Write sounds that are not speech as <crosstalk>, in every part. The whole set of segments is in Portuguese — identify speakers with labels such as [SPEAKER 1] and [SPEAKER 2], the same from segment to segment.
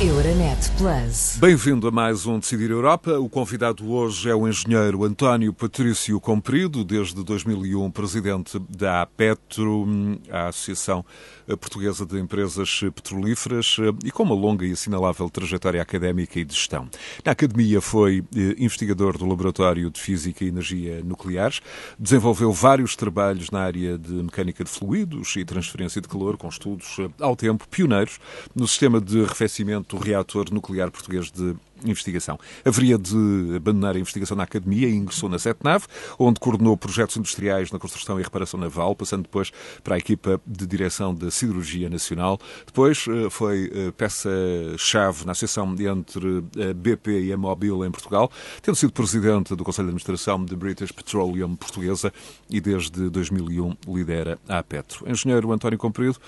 [SPEAKER 1] Euronet Plus.
[SPEAKER 2] Bem-vindo a mais um Decidir Europa. O convidado hoje é o engenheiro António Patrício Comprido, desde 2001 presidente da APETRO, a Associação Portuguesa de Empresas Petrolíferas, e com uma longa e assinalável trajetória académica e de gestão. Na academia foi eh, investigador do Laboratório de Física e Energia Nucleares, desenvolveu vários trabalhos na área de mecânica de fluidos e transferência de calor, com estudos eh, ao tempo pioneiros no sistema de arrefecimento do reator nuclear português de investigação. Haveria de abandonar a investigação na academia e ingressou na SETNAV, onde coordenou projetos industriais na construção e reparação naval, passando depois para a equipa de direção da Siderurgia Nacional. Depois eh, foi eh, peça-chave na associação entre a BP e a Mobil em Portugal, tendo sido presidente do Conselho de Administração de British Petroleum Portuguesa e desde 2001 lidera a Petro. Engenheiro António Comprido,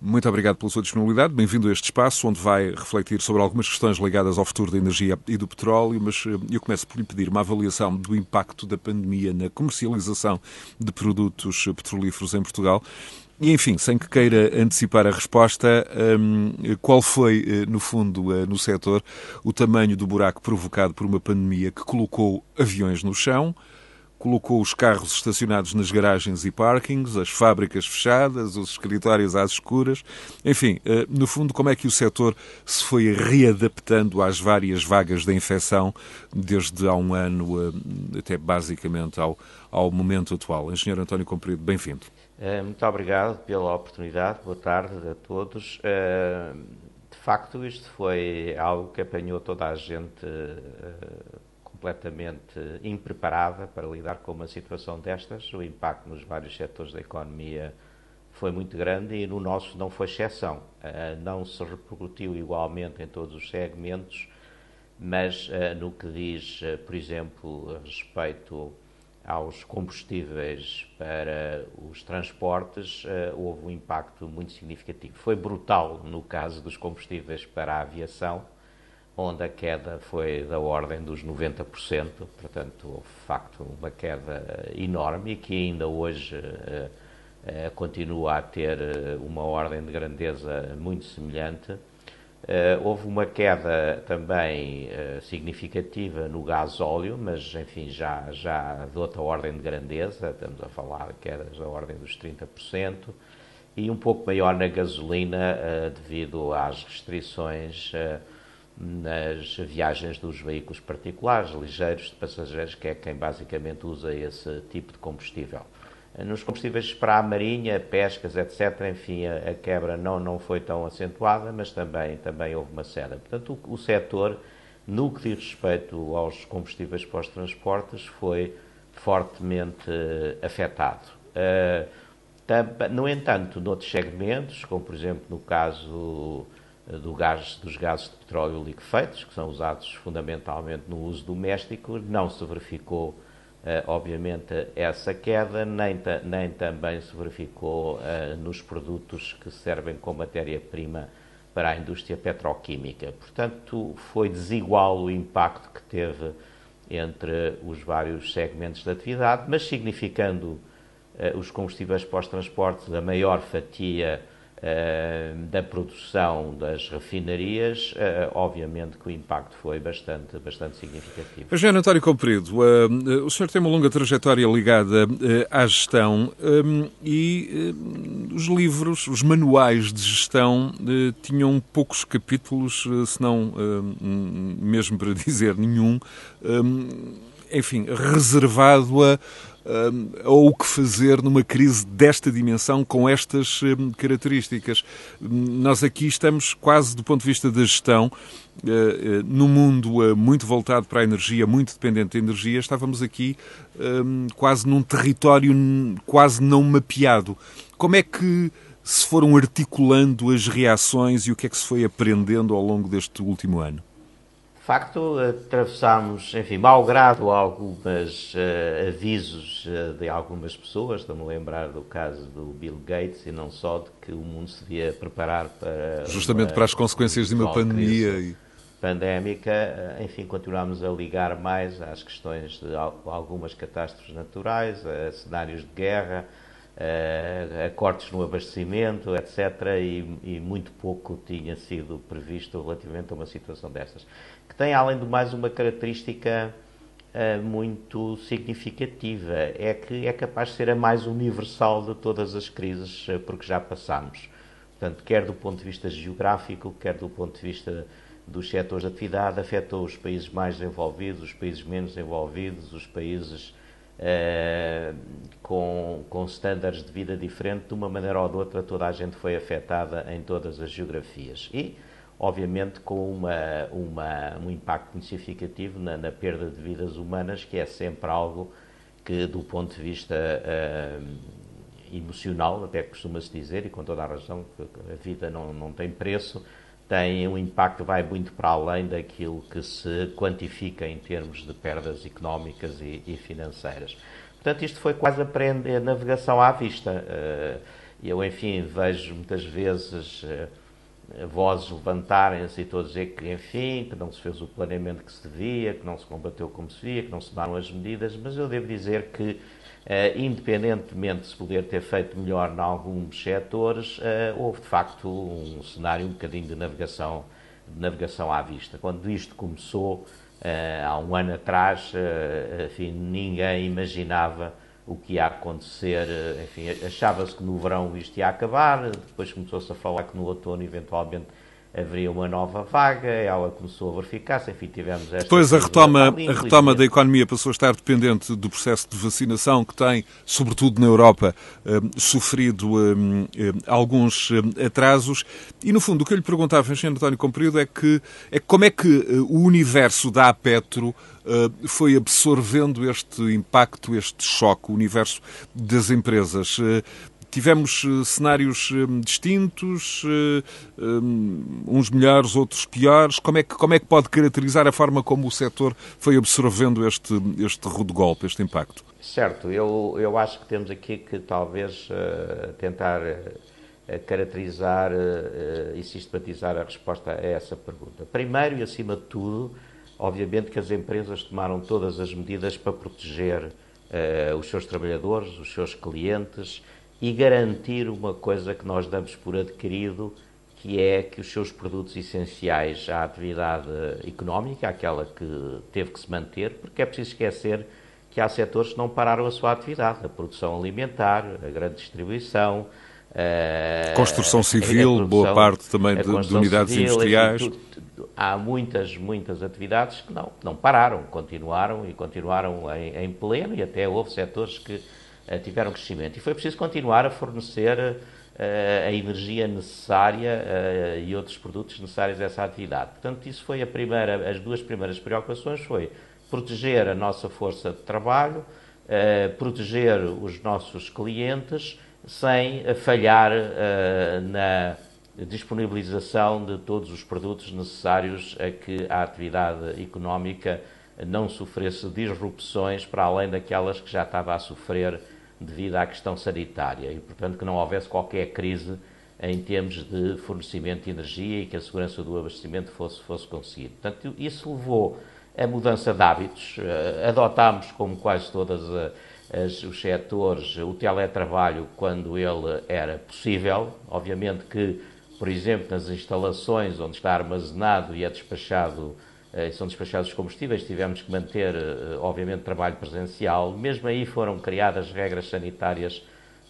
[SPEAKER 2] muito obrigado pela sua disponibilidade. Bem-vindo a este espaço onde vai refletir sobre algumas questões ligadas ao futuro da energia e do petróleo, mas eh, eu começo por lhe pedir uma avaliação do impacto da pandemia na comercialização de produtos petrolíferos em Portugal. E, enfim, sem que queira antecipar a resposta, hum, qual foi, eh, no fundo, eh, no setor, o tamanho do buraco provocado por uma pandemia que colocou aviões no chão, colocou os carros estacionados nas garagens e parkings, as fábricas fechadas, os escritórios às escuras. Enfim, eh, no fundo, como é que o setor se foi readaptando às várias vagas da infecção desde há um ano eh, até basicamente ao, ao momento atual? Engenheiro António Comprido, bem-vindo.
[SPEAKER 3] Eh, muito obrigado pela oportunidade. Boa tarde a todos. De facto, isto foi algo que apanhou toda a gente completamente impreparada para lidar com uma situação destas. O impacto nos vários setores da economia foi muito grande e no nosso não foi exceção. Uh, não se repercutiu igualmente em todos os segmentos, mas uh, no que diz, uh, por exemplo, respeito aos combustíveis para os transportes, houve um impacto muito significativo. Foi brutal no caso dos combustíveis para a aviação, onde a queda foi da ordem dos 90%, portanto, houve de facto uma queda enorme e que ainda hoje uh, uh, continua a ter uma ordem de grandeza muito semelhante. Uh, houve uma queda também significativa no gás óleo, mas enfim, já, já de outra ordem de grandeza, estamos a falar de quedas da ordem dos 30%, e um pouco maior na gasolina devido às restrições nas viagens dos veículos particulares, ligeiros de passageiros, que é quem basicamente usa esse tipo de combustível. Nos combustíveis para a marinha, pescas, etc., enfim, a, a quebra não, não foi tão acentuada, mas também, também houve uma cena. Portanto, o, o setor, no que diz respeito aos combustíveis para os transportes, foi fortemente uh, afetado. Uh, no entanto, noutros segmentos, como por exemplo no caso do gás, dos gases de petróleo liquefeitos, que são usados fundamentalmente no uso doméstico, não se verificou, eh, obviamente, essa queda, nem, nem também se verificou eh, nos produtos que servem como matéria-prima para a indústria petroquímica. Portanto, foi desigual o impacto que teve entre os vários segmentos de atividade, mas significando eh, os combustíveis pós-transportes a maior fatia eh, da produção das refinarias, uh, obviamente que o impacto foi bastante, bastante significativo.
[SPEAKER 2] Engenheiro António Comprido, uh, o senhor tem uma longa trajetória ligada à gestão e os livros, os manuais de gestão tinham poucos capítulos, se não mesmo para <laughs> dizer nenhum, um, enfim, reservado a ou o que fazer numa crise desta dimensão com estas características. Nós aqui estamos quase do ponto de vista da gestão, uh, uh, num mundo uh, muito voltado para a energia, muito dependente da energia, estávamos aqui quase num território quase não mapeado. Como é que se foram articulando as reações e o que é que se foi aprendendo ao longo deste último ano?
[SPEAKER 3] Facto, atravessámos, enfim, malgrado alguns uh, avisos uh, de algumas pessoas, estou-me a lembrar do caso do Bill Gates e não só, de que o mundo se devia preparar para.
[SPEAKER 2] Justamente uma, para as consequências de uma pandemia.
[SPEAKER 3] Pandémica, uh, enfim, continuámos a ligar mais às questões de algumas catástrofes naturais, a cenários de guerra, a cortes no abastecimento, etc. E, e, muito pouco tinha sido previsto relativamente a uma situação dessas. Que tem, além do mais, uma característica uh, muito significativa: é que é capaz de ser a mais universal de todas as crises uh, porque já passámos. Portanto, quer do ponto de vista geográfico, quer do ponto de vista dos setores de atividade, afetou os países mais desenvolvidos, os países menos desenvolvidos, os países uh, com, com estándares de vida diferentes, de uma maneira ou de outra, toda a gente foi afetada em todas as geografias. E, obviamente, com uma, uma, um impacto muito significativo na, na, perda de vidas humanas, que é sempre algo que, do ponto de vista uh, emocional, até costuma-se dizer, e com toda a razão, que a vida não, não tem preço, tem um impacto que vai muito para além daquilo que se quantifica em termos de perdas económicas e, e financeiras. Portanto, isto foi quase aprender navegação à vista. Eh, eu, enfim, vejo muitas vezes eh, vozes levantarem-se e todos dizer que, enfim, que não se fez o planeamento que se devia, que não se combateu como se devia, que não se tomaram as medidas, mas eu devo dizer que Uh, independentemente de se poder ter feito melhor em alguns setores, uh, houve de facto um cenário um bocadinho de navegação, de navegação à vista. Quando isto começou, uh, há um ano atrás, enfim, ninguém imaginava o que ia acontecer. Enfim, achava-se que no verão isto ia acabar, depois começou-se a falar que no outono, eventualmente, haveria uma nova vaga, ela começou a verificar-se, enfim, tivemos esta...
[SPEAKER 2] Depois a retoma, a retoma da economia passou a estar dependente do processo de vacinação que tem, sobretudo na Europa, eh, sofrido eh, eh, alguns atrasos e, no fundo, o que eu lhe perguntava, engenheiro António Comprido, é que é como é que o universo da Apetro foi absorvendo este impacto, este choque, o universo das empresas. Tivemos uh, cenários uh, distintos, uh, uns melhores, outros piores. Como é, que, como é que pode caracterizar a forma como o setor foi absorvendo este, este rude golpe, este impacto?
[SPEAKER 3] Certo, eu, eu acho que temos aqui que talvez tentar caracterizar e sistematizar a resposta a essa pergunta. Primeiro e acima de tudo, obviamente que as empresas tomaram todas as medidas para proteger os seus trabalhadores, os seus clientes e garantir uma coisa que nós damos por adquirido, que é que os seus produtos essenciais à atividade económica, aquela que teve que se manter, porque é preciso esquecer que há setores que não pararam a sua atividade, a produção alimentar, a grande distribuição,
[SPEAKER 2] a construção civil, a boa parte também de, de unidades civil, industriais. Enfim,
[SPEAKER 3] tu, há muitas, muitas atividades que não, não pararam, continuaram e continuaram em, em pleno e até houve setores que eh, tiveram crescimento. E foi preciso continuar a fornecer uh, a energia necessária uh, e outros produtos necessários a essa atividade. Portanto, isso foi a primeira, as duas primeiras preocupações foi proteger a nossa força de trabalho, proteger os nossos clientes, sem falhar na disponibilização de todos os produtos necessários a que a atividade económica não sofresse disrupções para além daquelas que já estava a sofrer devido à questão sanitária e, portanto, que não houvesse qualquer crise em termos de fornecimento de energia e que a segurança do abastecimento fosse, fosse conseguida. Portanto, isso levou a mudança de hábitos. Eh, adotámos, como quase todos os setores, o teletrabalho quando ele era possível. Obviamente que, por exemplo, nas instalações onde está armazenado e é despachado eh, são despachados os combustíveis, tivemos que manter, eh, obviamente, trabalho presencial. Mesmo aí foram criadas regras sanitárias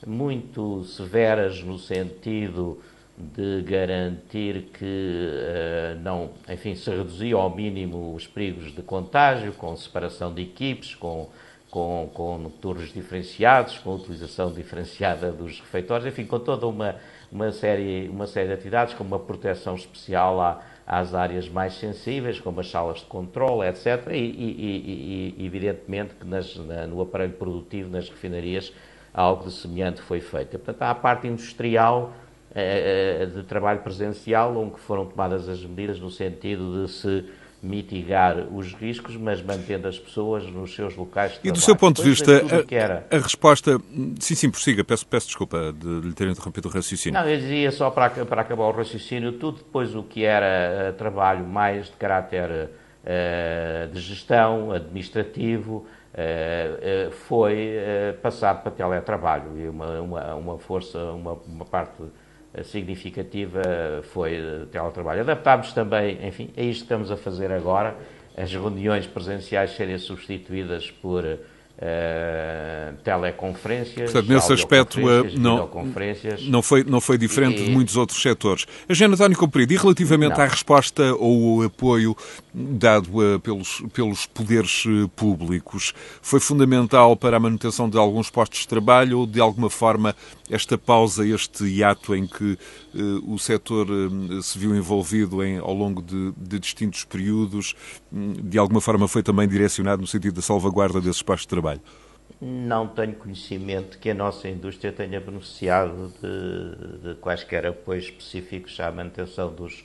[SPEAKER 3] muito severas no sentido de garantir que uh, não, enfim, se reduzia ao mínimo os perigos de contágio, com separação de equipes, com, com, com turnos diferenciados, com utilização diferenciada dos refeitórios, enfim, com toda uma, uma, série, uma série de atividades, com uma proteção especial à, às áreas mais sensíveis, como as salas de controle, etc. E, e, e evidentemente que nas, na, no aparelho produtivo, nas refinarias, algo de semelhante foi feito. Portanto, há a parte industrial eh, eh, de trabalho presencial, onde foram tomadas as medidas no sentido de se mitigar os riscos, mas mantendo as pessoas nos seus locais de
[SPEAKER 2] E do seu ponto de vista, a, a, resposta... Sim, sim, prossiga. Peço, peço desculpa de lhe ter interrompido o raciocínio.
[SPEAKER 3] Não, eu dizia só para, para acabar o raciocínio, tudo depois o que era uh, trabalho mais de caráter uh, de gestão, administrativo, foi passar para teletrabalho e uma, uma, uma força, uma, uma parte significativa foi teletrabalho. Adaptámos também, enfim, é isto que estamos a fazer agora, as reuniões presenciais serem substituídas por Uh, teleconferências.
[SPEAKER 2] Portanto, nesse aspecto, uh, não, não, foi, não foi diferente e... de muitos outros setores. A Gena António Comprido, e relativamente não. à resposta ou o apoio dado uh, pelos, pelos poderes públicos, foi fundamental para a manutenção de alguns postos de trabalho ou, de alguma forma, esta pausa, este hiato em que o setor se viu envolvido em, ao longo de, de distintos períodos, hum, de alguma forma foi também direcionado no sentido da salvaguarda desses postos de trabalho? Trabalho?
[SPEAKER 3] Não tenho conhecimento que a nossa indústria tenha beneficiado de, de quaisquer apoios específicos à manutenção dos,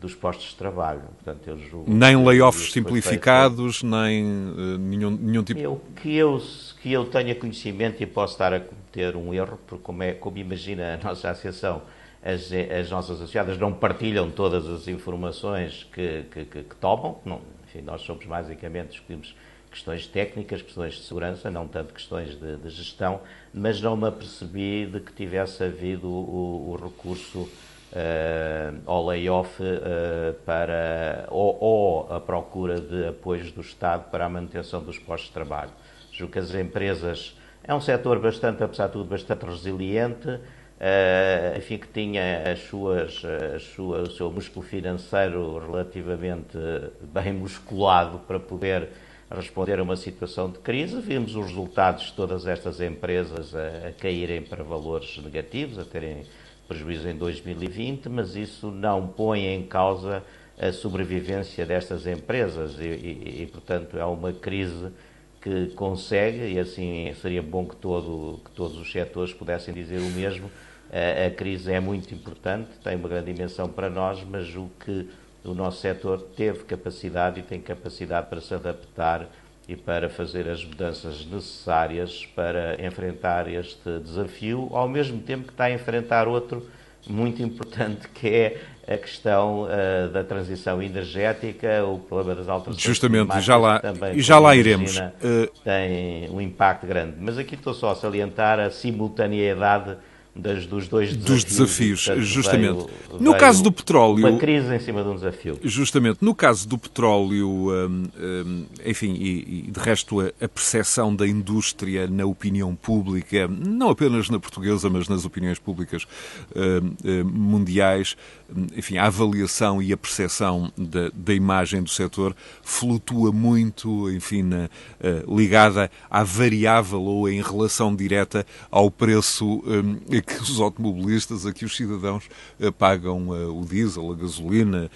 [SPEAKER 3] dos postos de trabalho.
[SPEAKER 2] Portanto, nem layoffs simplificados, nem uh, nenhum, nenhum tipo...
[SPEAKER 3] Eu, que, eu, que eu tenha conhecimento e posso estar a cometer um erro, porque como, é, como imagina a nossa associação, as, as nossas associadas não partilham todas as informações que, que, que, que tomam, não, enfim, nós somos basicamente, discutimos questões técnicas, questões de segurança, não tanto questões de, de gestão, mas não me apercebi de que tivesse havido o, o recurso uh, ao layoff uh, para, ou, ou, a procura de apoios do Estado para a manutenção dos postos de trabalho. Julgo que as empresas é um setor bastante, apesar de tudo, bastante resiliente, uh, enfim, que tinha as suas, as suas, o seu músculo financeiro relativamente bem musculado para poder responder a uma situação de crise. Vimos os resultados de todas estas empresas a, a caírem para valores negativos, a terem prejuízo em 2020, mas isso não põe em causa a sobrevivência destas empresas e, e, e, portanto, é uma crise que consegue, e assim seria bom que, todo, que todos os setores pudessem dizer o mesmo, a, a crise é muito importante, tem uma grande dimensão para nós, mas o que o nosso setor teve capacidade e tem capacidade para se adaptar e para fazer as mudanças necessárias para enfrentar este desafio, ao mesmo tempo que está a enfrentar outro muito importante, que é a questão uh, da transição energética, o problema das alterações
[SPEAKER 2] Justamente, já lá, também, e já lá iremos.
[SPEAKER 3] Uh... Tem um impacto grande. Mas aqui estou só a salientar a simultaneidade das, dos dois desafios.
[SPEAKER 2] Dos desafios, portanto, justamente. Veio, no caso do petróleo.
[SPEAKER 3] Uma crise em cima de um desafio.
[SPEAKER 2] Justamente. No caso do petróleo, hum, hum, enfim, e, e, de resto a, a percepção da indústria na opinião pública, não apenas na portuguesa, mas nas opiniões públicas hum, hum mundiais, enfim, a avaliação e a percepção da, da imagem do setor flutua muito, enfim, na, uh, ligada à variável ou em relação direta ao preço um, que os automobilistas, a que os cidadãos uh, pagam o diesel, a gasolina,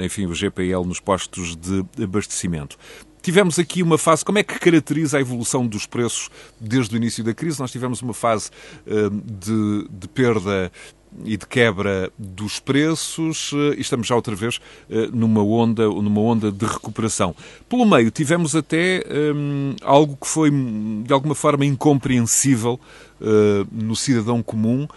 [SPEAKER 2] enfim, o GPL nos postos de abastecimento. Tivemos aqui uma fase, como é que caracteriza a evolução dos preços desde o início da crise? Nós tivemos uma fase de, de perda e de quebra dos preços eh, e estamos já outra vez eh, numa onda, numa onda de recuperação. Pelo meio tivemos até um, algo que foi de alguma forma incompreensível uh, no cidadão comum,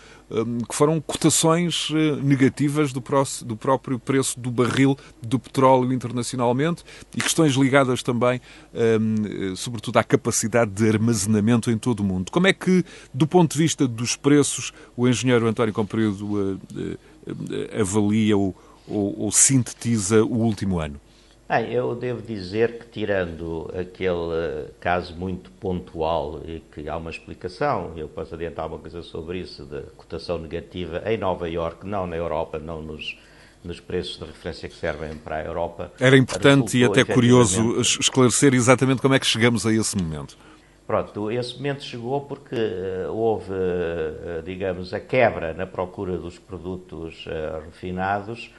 [SPEAKER 2] que foram cotações eh, negativas do, próprio preço do barril do petróleo internacionalmente e questões ligadas também, hum, eh, sobretudo, à capacidade de armazenamento em todo o mundo. Como é que, do ponto de vista dos preços, o engenheiro António Comprido eh, avalia ou, ou, ou sintetiza o último ano?
[SPEAKER 3] Bem, eu devo dizer que, tirando aquele caso muito pontual e que há uma explicação, eu posso adiantar uma coisa sobre isso, da cotação negativa em Nova Iorque, não na Europa, não nos, nos preços de referência que servem para a Europa.
[SPEAKER 2] Era importante e até curioso esclarecer exatamente como é que chegamos a esse momento.
[SPEAKER 3] Pronto, esse momento chegou porque uh, houve, uh, digamos, a quebra na procura dos produtos uh, refinados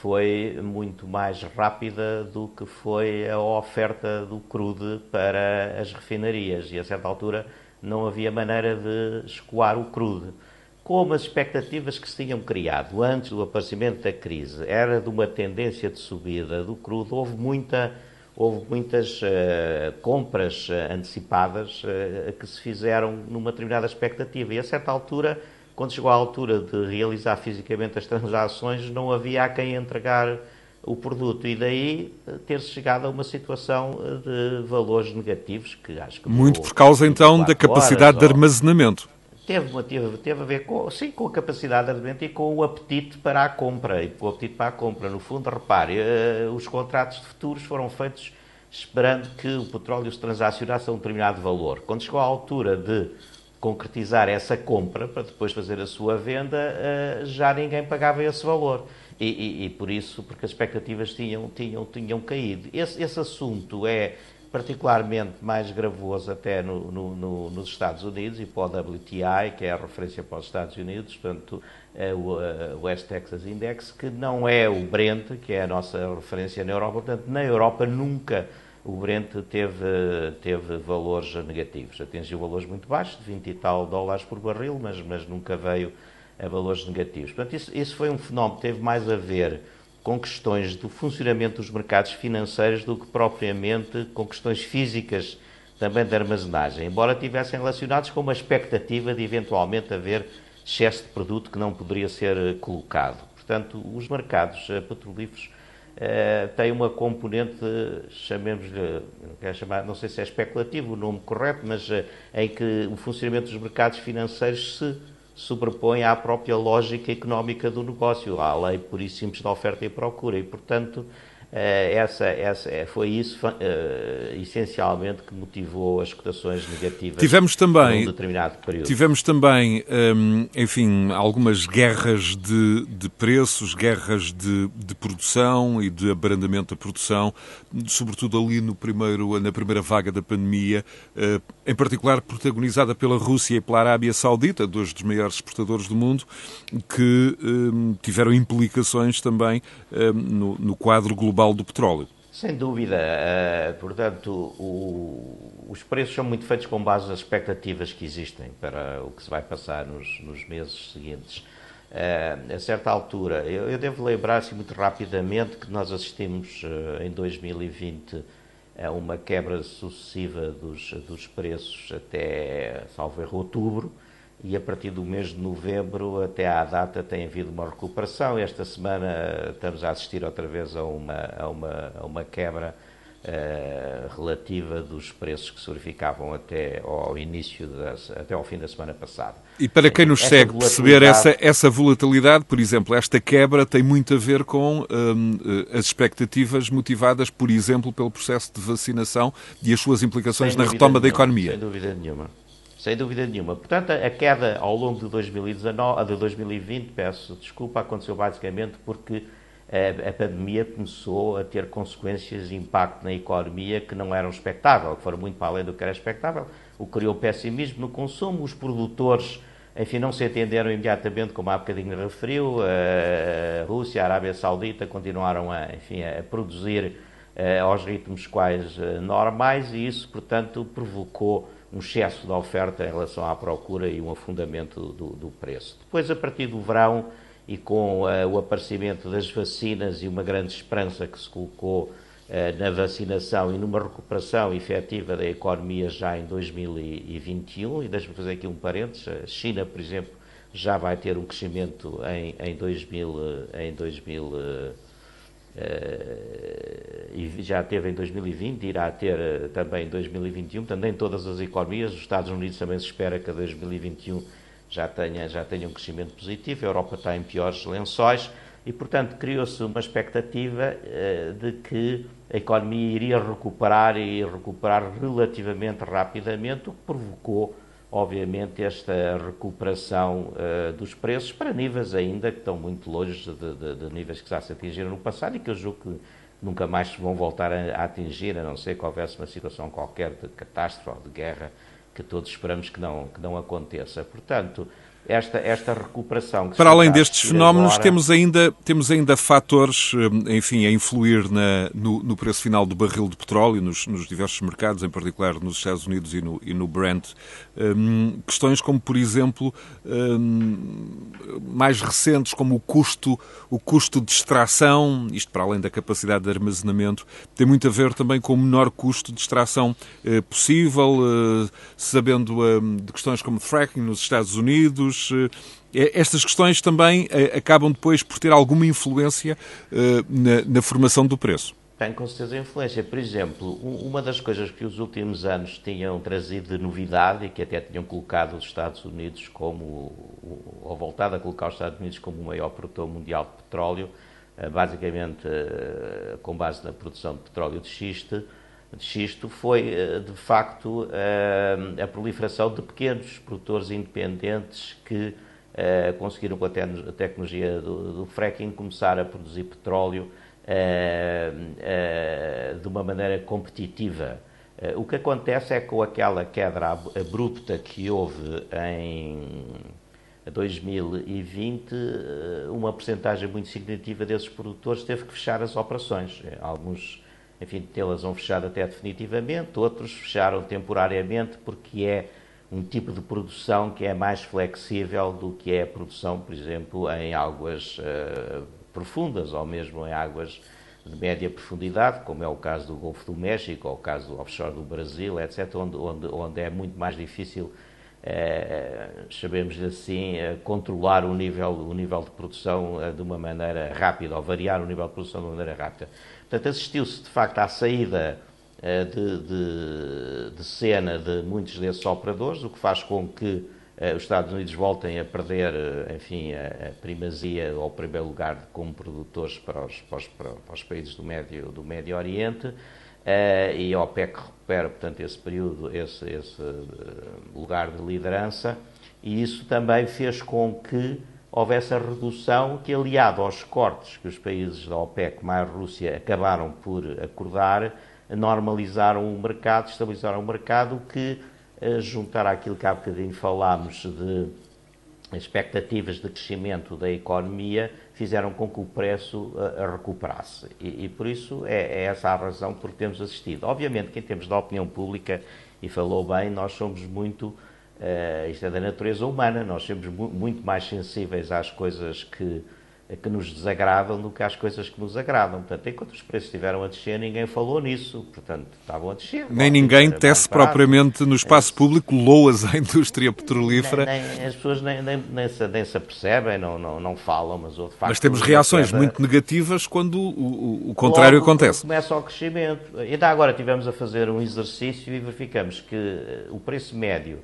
[SPEAKER 3] foi muito mais rápida do que foi a oferta do crude para as refinarias e a certa altura não havia maneira de escoar o crude. Como as expectativas que se tinham criado antes do aparecimento da crise era de uma tendência de subida do crude, houve, muita, houve muitas uh, compras uh, antecipadas uh, que se fizeram numa determinada expectativa e a certa altura quando chegou à altura de realizar fisicamente as transações, não havia a quem entregar o produto e daí ter-se chegado a uma situação de valores negativos que acho que
[SPEAKER 2] muito por causa então da capacidade de armazenamento
[SPEAKER 3] teve, teve, teve a ver com, sim, com a capacidade de armamento e com o apetite para a compra. E com o apetite para a compra. No fundo, repare, uh, os contratos de futuros foram feitos esperando que o petróleo se transacionasse a um determinado valor. Quando chegou à altura de concretizar essa compra, para depois fazer a sua venda, uh, já ninguém pagava esse valor. E, e, e, por isso, porque as expectativas tinham, tinham, tinham caído. Esse, esse assunto é particularmente mais gravoso até no, no, no, nos Estados Unidos e para o WTI, que é a referência para os Estados Unidos, portanto, é o West Texas Index, que não é o Brent, que é a nossa referência na Europa. Portanto, na Europa nunca o Brent teve, teve valores negativos. Atingiu valores muito baixos, de 20 e tal dólares por barril, mas, mas nunca veio a valores negativos. Portanto, isso, isso foi um fenómeno que teve mais a ver com questões do funcionamento dos mercados financeiros do que propriamente com questões físicas também de armazenagem, embora tivessem relacionados com uma expectativa de eventualmente haver excesso de produto que não poderia ser colocado. Portanto, os mercados eh, petrolíferos eh, têm uma componente, chamemos-lhe, não, não sei se é especulativo o nome correto, mas em que o funcionamento dos mercados financeiros se sobrepõe à própria lógica económica do negócio, à lei por e simples da oferta e procura. E, portanto, eh, essa, essa, eh, foi isso uh, essencialmente que motivou as cotações negativas
[SPEAKER 2] tivemos também,
[SPEAKER 3] num determinado período.
[SPEAKER 2] Tivemos também, um, enfim, algumas guerras de, de preços, guerras de, de, produção e de abrandamento da produção, sobretudo ali no primeiro, na primeira vaga da pandemia, uh, em particular protagonizada pela Rússia e pela Arábia Saudita, dois dos maiores exportadores do mundo, que um, tiveram implicações também um, no, no quadro global do petróleo.
[SPEAKER 3] Sem dúvida. Uh, portanto, o, os preços são muito feitos com base nas expectativas que existem para o que se vai passar nos, nos meses seguintes. Uh, a certa altura, eu, eu devo lembrar-se muito rapidamente que nós assistimos uh, em 2020 a uma quebra sucessiva dos, dos preços até, salvo erro, outubro e a partir do mês de novembro até à data tem havido uma recuperação. Esta semana estamos a assistir outra vez a uma, a uma, a uma quebra relativa dos preços que se verificavam até ao início, das, até ao fim da semana passada.
[SPEAKER 2] E para quem nos segue perceber essa, essa volatilidade, por exemplo, esta quebra tem muito a ver com um, eh, as expectativas motivadas, por exemplo, pelo processo de vacinação e as suas implicações na retoma
[SPEAKER 3] nenhuma,
[SPEAKER 2] da economia.
[SPEAKER 3] Sem dúvida nenhuma sem dúvida nenhuma. Portanto, a queda ao longo de 2019, de 2020, peço desculpa, aconteceu basicamente porque a, pandemia começou a ter consequências de impacto na economia que não eram expectáveis, que foram muito para além do que era expectável, o que criou pessimismo no consumo, os produtores enfim, não se entenderam imediatamente, como há bocadinho referiu, a Rússia, a Arábia Saudita continuaram a, enfim, a produzir aos ritmos quais normais e isso, portanto, provocou um excesso da oferta em relação à procura e um afundamento do, do preço. Depois, a partir do verão e com uh, o aparecimento das vacinas e uma grande esperança que se colocou uh, na vacinação e numa recuperação efetiva da economia já em 2021, e deixe-me fazer aqui um parênteses, a China, por exemplo, já vai ter um crescimento em, em 2000, em 2000 Uh, e já teve em 2020, irá ter também em 2021, também todas as economias. Os Estados Unidos também se espera que a 2021 já tenha, já tenha um crescimento positivo, a Europa está em piores lençóis e, portanto, criou-se uma expectativa uh, de que a economia iria recuperar e recuperar relativamente rapidamente, o que provocou obviamente, esta recuperação uh, dos preços para níveis ainda que estão muito longe de, de, de, níveis que já se atingiram no passado e que eu julgo que nunca mais se vão voltar a, a, atingir, a não ser que houvesse uma situação qualquer de catástrofe ou de guerra que todos esperamos que não, que não aconteça. Portanto, esta, esta recuperação.
[SPEAKER 2] Para além destes fenómenos, agora... temos, ainda, temos ainda fatores, eh, enfim, a influir na, no, no, preço final do barril de petróleo nos, nos, diversos mercados, em particular nos Estados Unidos e no, e no Brent. Um, questões como, por exemplo, um, mais recentes, como o custo, o custo de extração, isto para além da capacidade de armazenamento, tem muito a ver também com o menor custo de extração uh, possível, uh, sabendo uh, de questões como fracking nos Estados Unidos, estas questões também acabam depois por ter alguma influência na, na formação do preço.
[SPEAKER 3] Tem com certeza influência. Por exemplo, uma das coisas que os últimos anos tinham trazido de novidade e que até tinham colocado os Estados Unidos como, ou voltado a colocar os Estados Unidos como o maior produtor mundial de petróleo, eh, basicamente eh, com base na produção de petróleo de xisto, de xisto foi eh, de facto a proliferação de pequenos produtores independentes que conseguiram com a tecnologia do, fracking começar a produzir petróleo eh, eh, de uma maneira competitiva. Eh, o que acontece é que com aquela queda abrupta que houve em 2020, uma porcentagem muito significativa desses produtores teve que fechar as operações. Alguns, enfim, tê-las vão fechar até definitivamente, outros fecharam temporariamente porque é um tipo de produção que é mais flexível do que é a produção, por exemplo, em águas uh, profundas ou mesmo em águas de média profundidade, como é o caso do Golfo do México ou o caso do offshore do Brasil, etc., onde, onde, onde é muito mais difícil, eh, sabemos assim, eh, controlar o nível, o nível de produção eh, de uma maneira rápida, ou variar o nível de produção de uma maneira rápida. Portanto, assistiu-se de facto à saída eh, de, de, de cena de muitos desses operadores, o que faz com que eh, os Estados Unidos voltem a perder, eh, enfim, a, primazia ou o primeiro lugar como produtores para os, para os, para os países do Médio, do Médio Oriente uh, e a OPEC recupera, portanto, esse período, esse, esse lugar de liderança e isso também fez com que houvesse a redução que, aliado aos cortes que os países da OPEC mais Rússia acabaram por acordar, normalizaram o mercado, estabilizaram o mercado, que juntar àquilo que há bocadinho falámos de expectativas de crescimento da economia fizeram com que o preço uh, recuperasse. E, e, por isso é, é, essa a razão por que temos assistido. Obviamente que em termos da opinião pública, e falou bem, nós somos muito, uh, isto é da natureza humana, nós somos mu muito mais sensíveis às coisas que que nos desagradam do que às coisas que nos agradam. Portanto, enquanto os preços estiveram a descer, ninguém falou nisso. Portanto, estavam a descer.
[SPEAKER 2] Nem ninguém tece propriamente no espaço público loas à indústria petrolífera.
[SPEAKER 3] Nem, nem, as pessoas nem, nem, nem, se, nem se apercebem, não, não, não falam, mas de facto...
[SPEAKER 2] Mas temos reações muito negativas quando o, o, o contrário Logo, acontece.
[SPEAKER 3] começa o crescimento. Ainda agora tivemos a fazer um exercício e verificamos que eh, o preço médio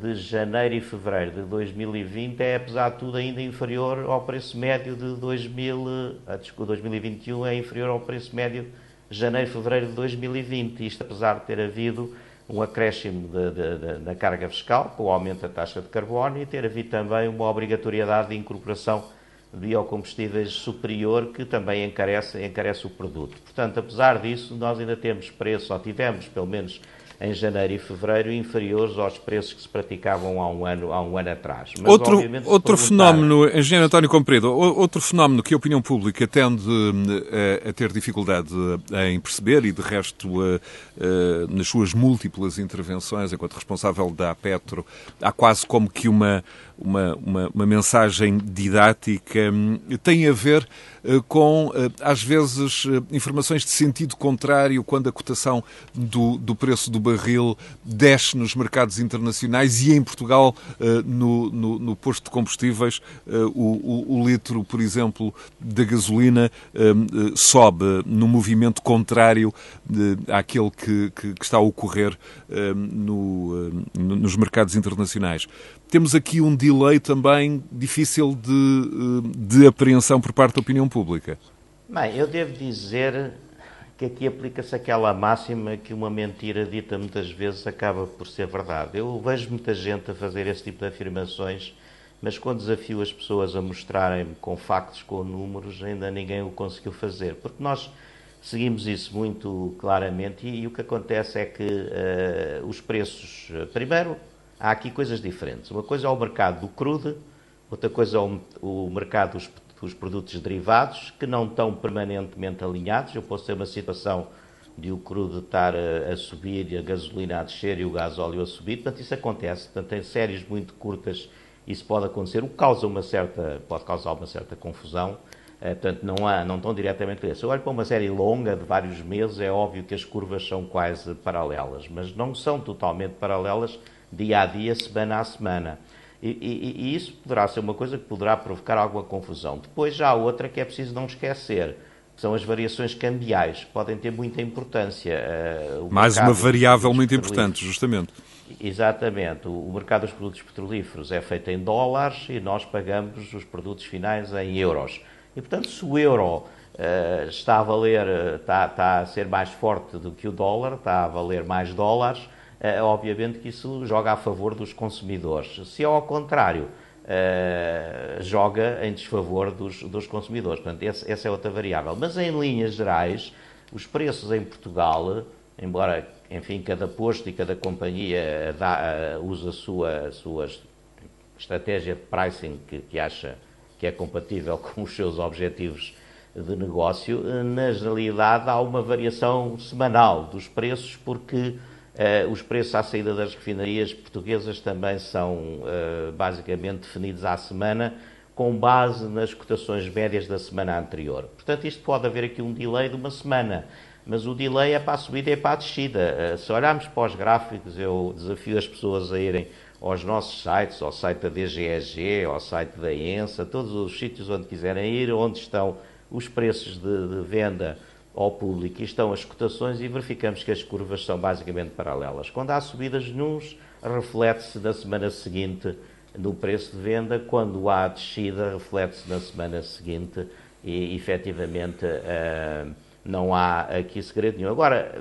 [SPEAKER 3] de janeiro e fevereiro de 2020 é, apesar de tudo, ainda inferior ao preço médio de 2000, ah, desculpa, 2021 é inferior ao preço médio de janeiro e fevereiro de 2020. Isto apesar de ter havido um acréscimo da carga fiscal, com o aumento da taxa de carbono, e ter havido também uma obrigatoriedade de incorporação de biocombustíveis superior, que também encarece, encarece o produto. Portanto, apesar disso, nós ainda temos preço, ou tivemos pelo menos em janeiro e fevereiro inferiores aos preços que se praticavam há um ano, há um ano atrás.
[SPEAKER 2] Mas, outro outro perguntar... fenómeno, engenheiro António Comprido, outro fenómeno que a opinião pública tende a, eh, a ter dificuldade em perceber e, de resto, a, a, nas suas múltiplas intervenções enquanto responsável da Petro, há quase como que uma, uma, uma, uma mensagem didática, hum, tem a ver eh, com, eh, às vezes, eh, informações de sentido contrário quando a cotação do, do preço do barril desce nos mercados internacionais e em Portugal, no, no, no posto de combustíveis, o, o, o, litro, por exemplo, da gasolina sobe no movimento contrário àquele que, que, que está a ocorrer no, nos mercados internacionais. Temos aqui um delay também difícil de, de apreensão por parte da opinião pública.
[SPEAKER 3] Bem, eu devo dizer que aqui aplica-se aquela máxima que uma mentira dita muitas vezes acaba por ser verdade. Eu vejo muita gente a fazer esse tipo de afirmações, mas quando desafio as pessoas a mostrarem-me com factos, com números, ainda ninguém o conseguiu fazer. Porque nós seguimos isso muito claramente e, e o que acontece é que uh, os preços, primeiro, há aqui coisas diferentes. Uma coisa é o mercado do crude, outra coisa é o, o mercado dos, dos, produtos derivados, que não estão permanentemente alinhados. Eu posso ter uma situação de o crude estar a, a subir e a gasolina a descer e o gás óleo a subir. Portanto, isso acontece. Portanto, em séries muito curtas isso pode acontecer, o que causa uma certa, pode causar uma certa confusão. É, portanto, não, há, não estão diretamente ligados. Se eu olho para uma série longa de vários meses, é óbvio que as curvas são quase paralelas, mas não são totalmente paralelas dia a dia, semana a semana. E, e, e, isso poderá ser uma coisa que poderá provocar alguma confusão. Depois já há outra que é preciso não esquecer, que são as variações cambiais, que podem ter muita importância.
[SPEAKER 2] Uh, Mais uma variável muito importante, justamente.
[SPEAKER 3] Exatamente. O, mercado dos produtos petrolíferos é feito em dólares e nós pagamos os produtos finais em euros. E, portanto, se o euro uh, está a valer, está, está a ser mais forte do que o dólar, está a valer mais dólares, é, obviamente que isso joga a favor dos consumidores. Se é ao contrário, Uh, joga em desfavor dos, dos consumidores. Portanto, essa é outra variável. Mas, em linhas gerais, os preços em Portugal, embora, enfim, cada posto e cada companhia dá, uh, usa a sua, sua estratégia de pricing que, que acha que é compatível <laughs> com os seus objetivos de negócio, na realidade há uma variação semanal dos preços, porque Uh, os preços à saída das refinarias portuguesas também são uh, basicamente definidos à semana, com base nas cotações médias da semana anterior. Portanto, isto pode haver aqui um delay de uma semana, mas o delay é para a subida e é para a descida. Uh, se olharmos para os gráficos, eu desafio as pessoas a irem aos nossos sites, ao site da DGEG, ao site da ENSA, todos os sítios onde quiserem ir, onde estão os preços de, de venda ao público e estão as cotações e verificamos que as curvas são basicamente paralelas. Quando há subidas nuns, reflete-se na semana seguinte no preço de venda, quando há descida, reflete-se na semana seguinte e efetivamente uh, não há aqui segredo nenhum. Agora, eh,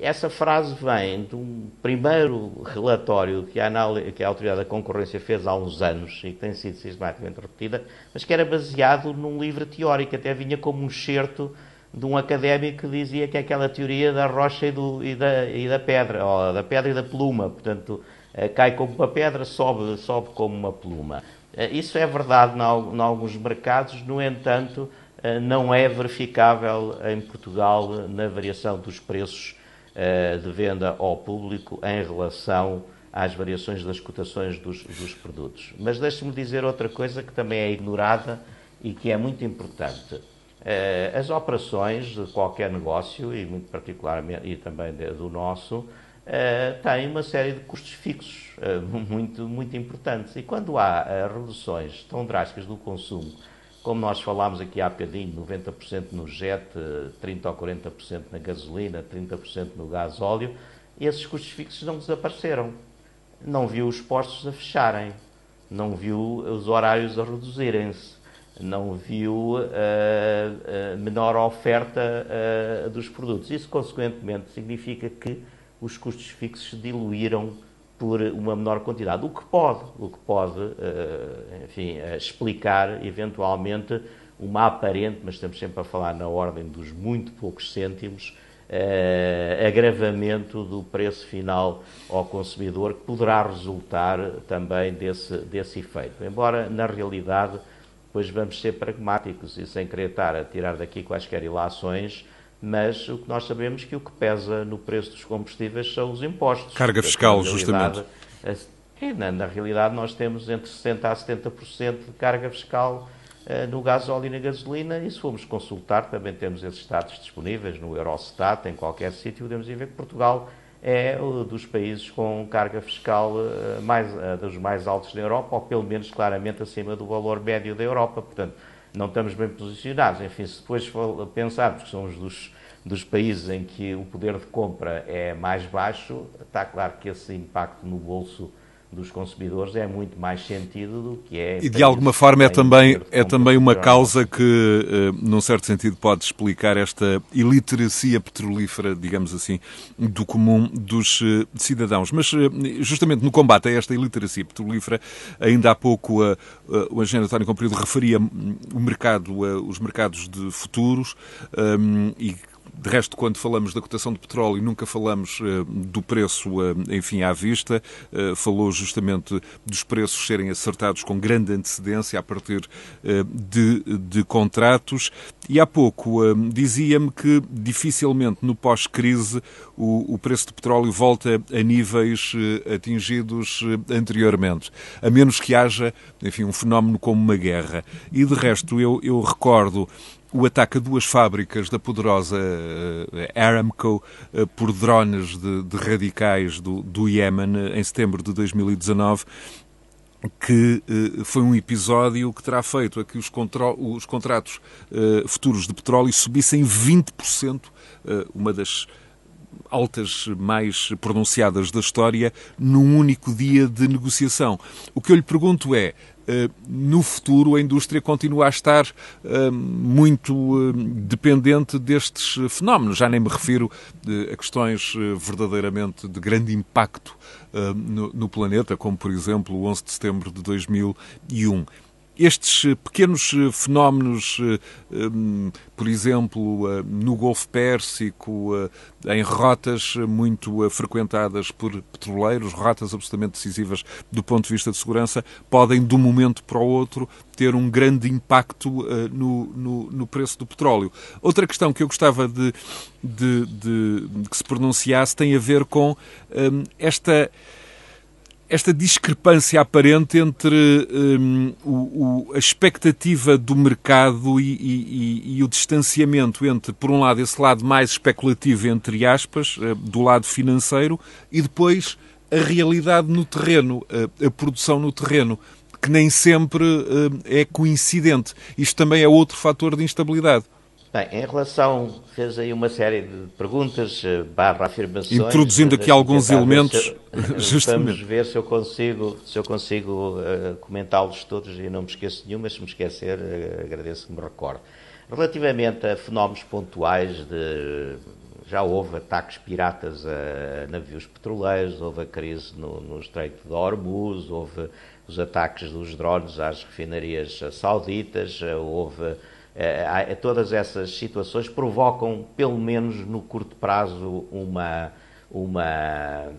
[SPEAKER 3] essa frase vem de um primeiro relatório que a, que a Autoridade da Concorrência fez há uns anos e que tem sido sistematicamente repetida, mas que era baseado num livro teórico, até vinha como um excerto de um académico que dizia que é aquela teoria da rocha e, do, e, da, e da pedra, ou da pedra e da pluma, portanto, eh, cai como uma pedra, sobe, sobe como uma pluma. Eh, isso é verdade em alguns mercados, no entanto, eh, não é verificável em Portugal na variação dos preços eh, de venda ao público em relação às variações das cotações dos, dos produtos. Mas deixe-me dizer outra coisa que também é ignorada e que é muito importante. Eh, as operações de qualquer negócio, e muito particularmente e também do nosso, têm uma série de custos fixos <laughs> muito, muito importantes. E quando há reduções tão drásticas do consumo como nós falámos aqui há bocadinho, 90% no jet, 30% ou 40% na gasolina, 30% no gás óleo, esses custos fixos não desapareceram. Não viu os postos a fecharem, não viu os horários a reduzirem-se, não viu uh, uh, menor oferta uh, dos produtos. Isso, consequentemente, significa que os custos fixos diluíram por uma menor quantidade, o que pode, o que pode, eh, enfim, eh, explicar eventualmente uma aparente, mas estamos sempre a falar na ordem dos muito poucos cêntimos, eh, agravamento do preço final ao consumidor, que poderá resultar também desse, desse efeito. Embora, na realidade, depois vamos ser pragmáticos e sem querer estar a tirar daqui quaisquer ilações, mas o que nós sabemos é que o que pesa no preço dos combustíveis são os impostos.
[SPEAKER 2] Carga fiscal, justamente.
[SPEAKER 3] É, na, na, realidade, nós temos entre 60% a 70% de carga fiscal uh, no gás óleo e na gasolina, e se formos consultar, também temos esses dados disponíveis no Eurostat, em qualquer sítio, podemos ver que Portugal é um dos países com carga fiscal uh, mais, dos mais altos da Europa, ou pelo menos claramente acima do valor médio da Europa. Portanto, não estamos bem posicionados. Enfim, se depois pensarmos que somos dos, dos países em que o poder de compra é mais baixo, está claro que esse impacto no bolso dos consumidores é muito mais sentido do que é.
[SPEAKER 2] E de alguma forma é também, é também uma causa que, eh, num certo sentido, pode explicar esta iliteracia petrolífera, digamos assim, do comum dos eh, cidadãos. Mas, eh, justamente no combate a esta iliteracia petrolífera, ainda há pouco o engenheiro António Comprido referia o mercado, os mercados de futuros e de resto, quando falamos da cotação de petróleo, nunca falamos uh, do preço, uh, enfim, à vista. Uh, falou justamente dos preços serem acertados com grande antecedência a partir de, de, contratos. E há pouco dizia-me que dificilmente no pós-crise o, o, preço de petróleo volta a níveis atingidos anteriormente, a menos que haja, enfim, um fenómeno como uma guerra. E de resto, eu, eu recordo o ataque a duas fábricas da poderosa Aramco por drones de, de radicais do, do Iémen em setembro de 2019 que uh, foi um episódio que terá feito a que os, os contratos uh, futuros de petróleo subissem 20%, uh, uma das altas mais pronunciadas da história, num único dia de negociação. O que eu lhe pergunto é, no futuro a indústria continua a estar muito dependente destes fenómenos. Já nem me refiro a questões verdadeiramente de grande impacto no, no planeta, como por exemplo o 11 de setembro de 2001 estes eh, pequenos eh, fenómenos, eh, por exemplo, no Golfo Pérsico, em rotas muito frequentadas por petroleiros, rotas absolutamente decisivas do ponto de vista de segurança, podem, de um momento para o outro, ter um grande impacto no, no, no preço do petróleo. Outra questão que eu gostava de, de, de, de que se pronunciasse tem a ver com esta esta discrepância aparente entre um, o, o, a expectativa do mercado e, e, e, o distanciamento entre, por um lado, esse lado mais especulativo, entre aspas, uh, do lado financeiro, e depois a realidade no terreno, uh, a produção no terreno, que nem sempre uh, é coincidente. Isto também é outro fator de instabilidade.
[SPEAKER 3] Bem, em relação, fez aí uma série de perguntas, eh, barra afirmações.
[SPEAKER 2] Introduzindo aqui alguns elementos,
[SPEAKER 3] eu, <laughs> justamente. Vamos ver se eu consigo, se eu consigo uh, comentá-los todos e não me esqueço nenhum, mas se me esquecer, uh, agradeço que me recorde. Relativamente a fenómenos pontuais de já houve ataques piratas a navios petroleiros, houve a crise no, no Estreito de Hormuz, houve os ataques dos drones às refinarias sauditas, houve é, todas essas situações provocam, pelo menos no curto prazo, uma, uma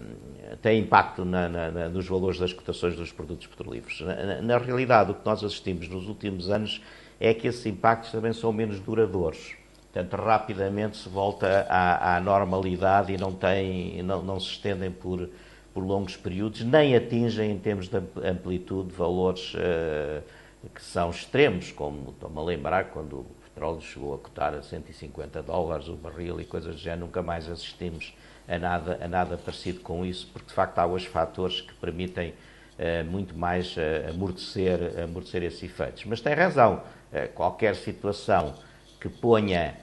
[SPEAKER 3] tem impacto na, na, na, nos valores das cotações dos produtos petrolíferos. Na, realidade, o que nós assistimos nos últimos anos é que esses impactos também são menos duradouros. Portanto, rapidamente se volta à, à normalidade e não, tem, não, não se estendem por, por longos períodos, nem atingem, em termos de amplitude, valores. Uh, que são extremos, como estou-me a lembrar quando o petróleo chegou a cotar a 150 dólares o barril e coisas do género, nunca mais assistimos a nada, a nada parecido com isso, porque de facto há hoje fatores que permitem uh, muito mais uh, amortecer, amortecer esses efeitos. Mas tem razão, uh, qualquer situação que ponha,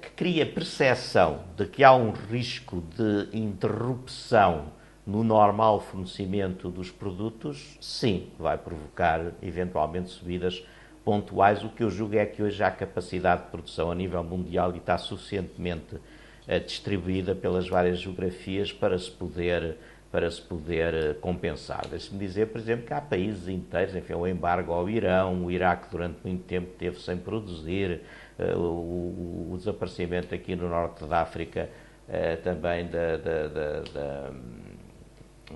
[SPEAKER 3] que cria percepção de que há um risco de interrupção no normal fornecimento dos produtos, sim, vai provocar eventualmente subidas pontuais. O que eu julgo é que hoje há capacidade de produção a nível mundial e está suficientemente uh, distribuída pelas várias geografias para se poder para se poder uh, compensar. Deixe-me dizer, por exemplo, que há países inteiros, enfim, o embargo ao Irão, o Iraque durante muito tempo teve sem produzir, o, o, desaparecimento aqui no norte da África também da, da, da, da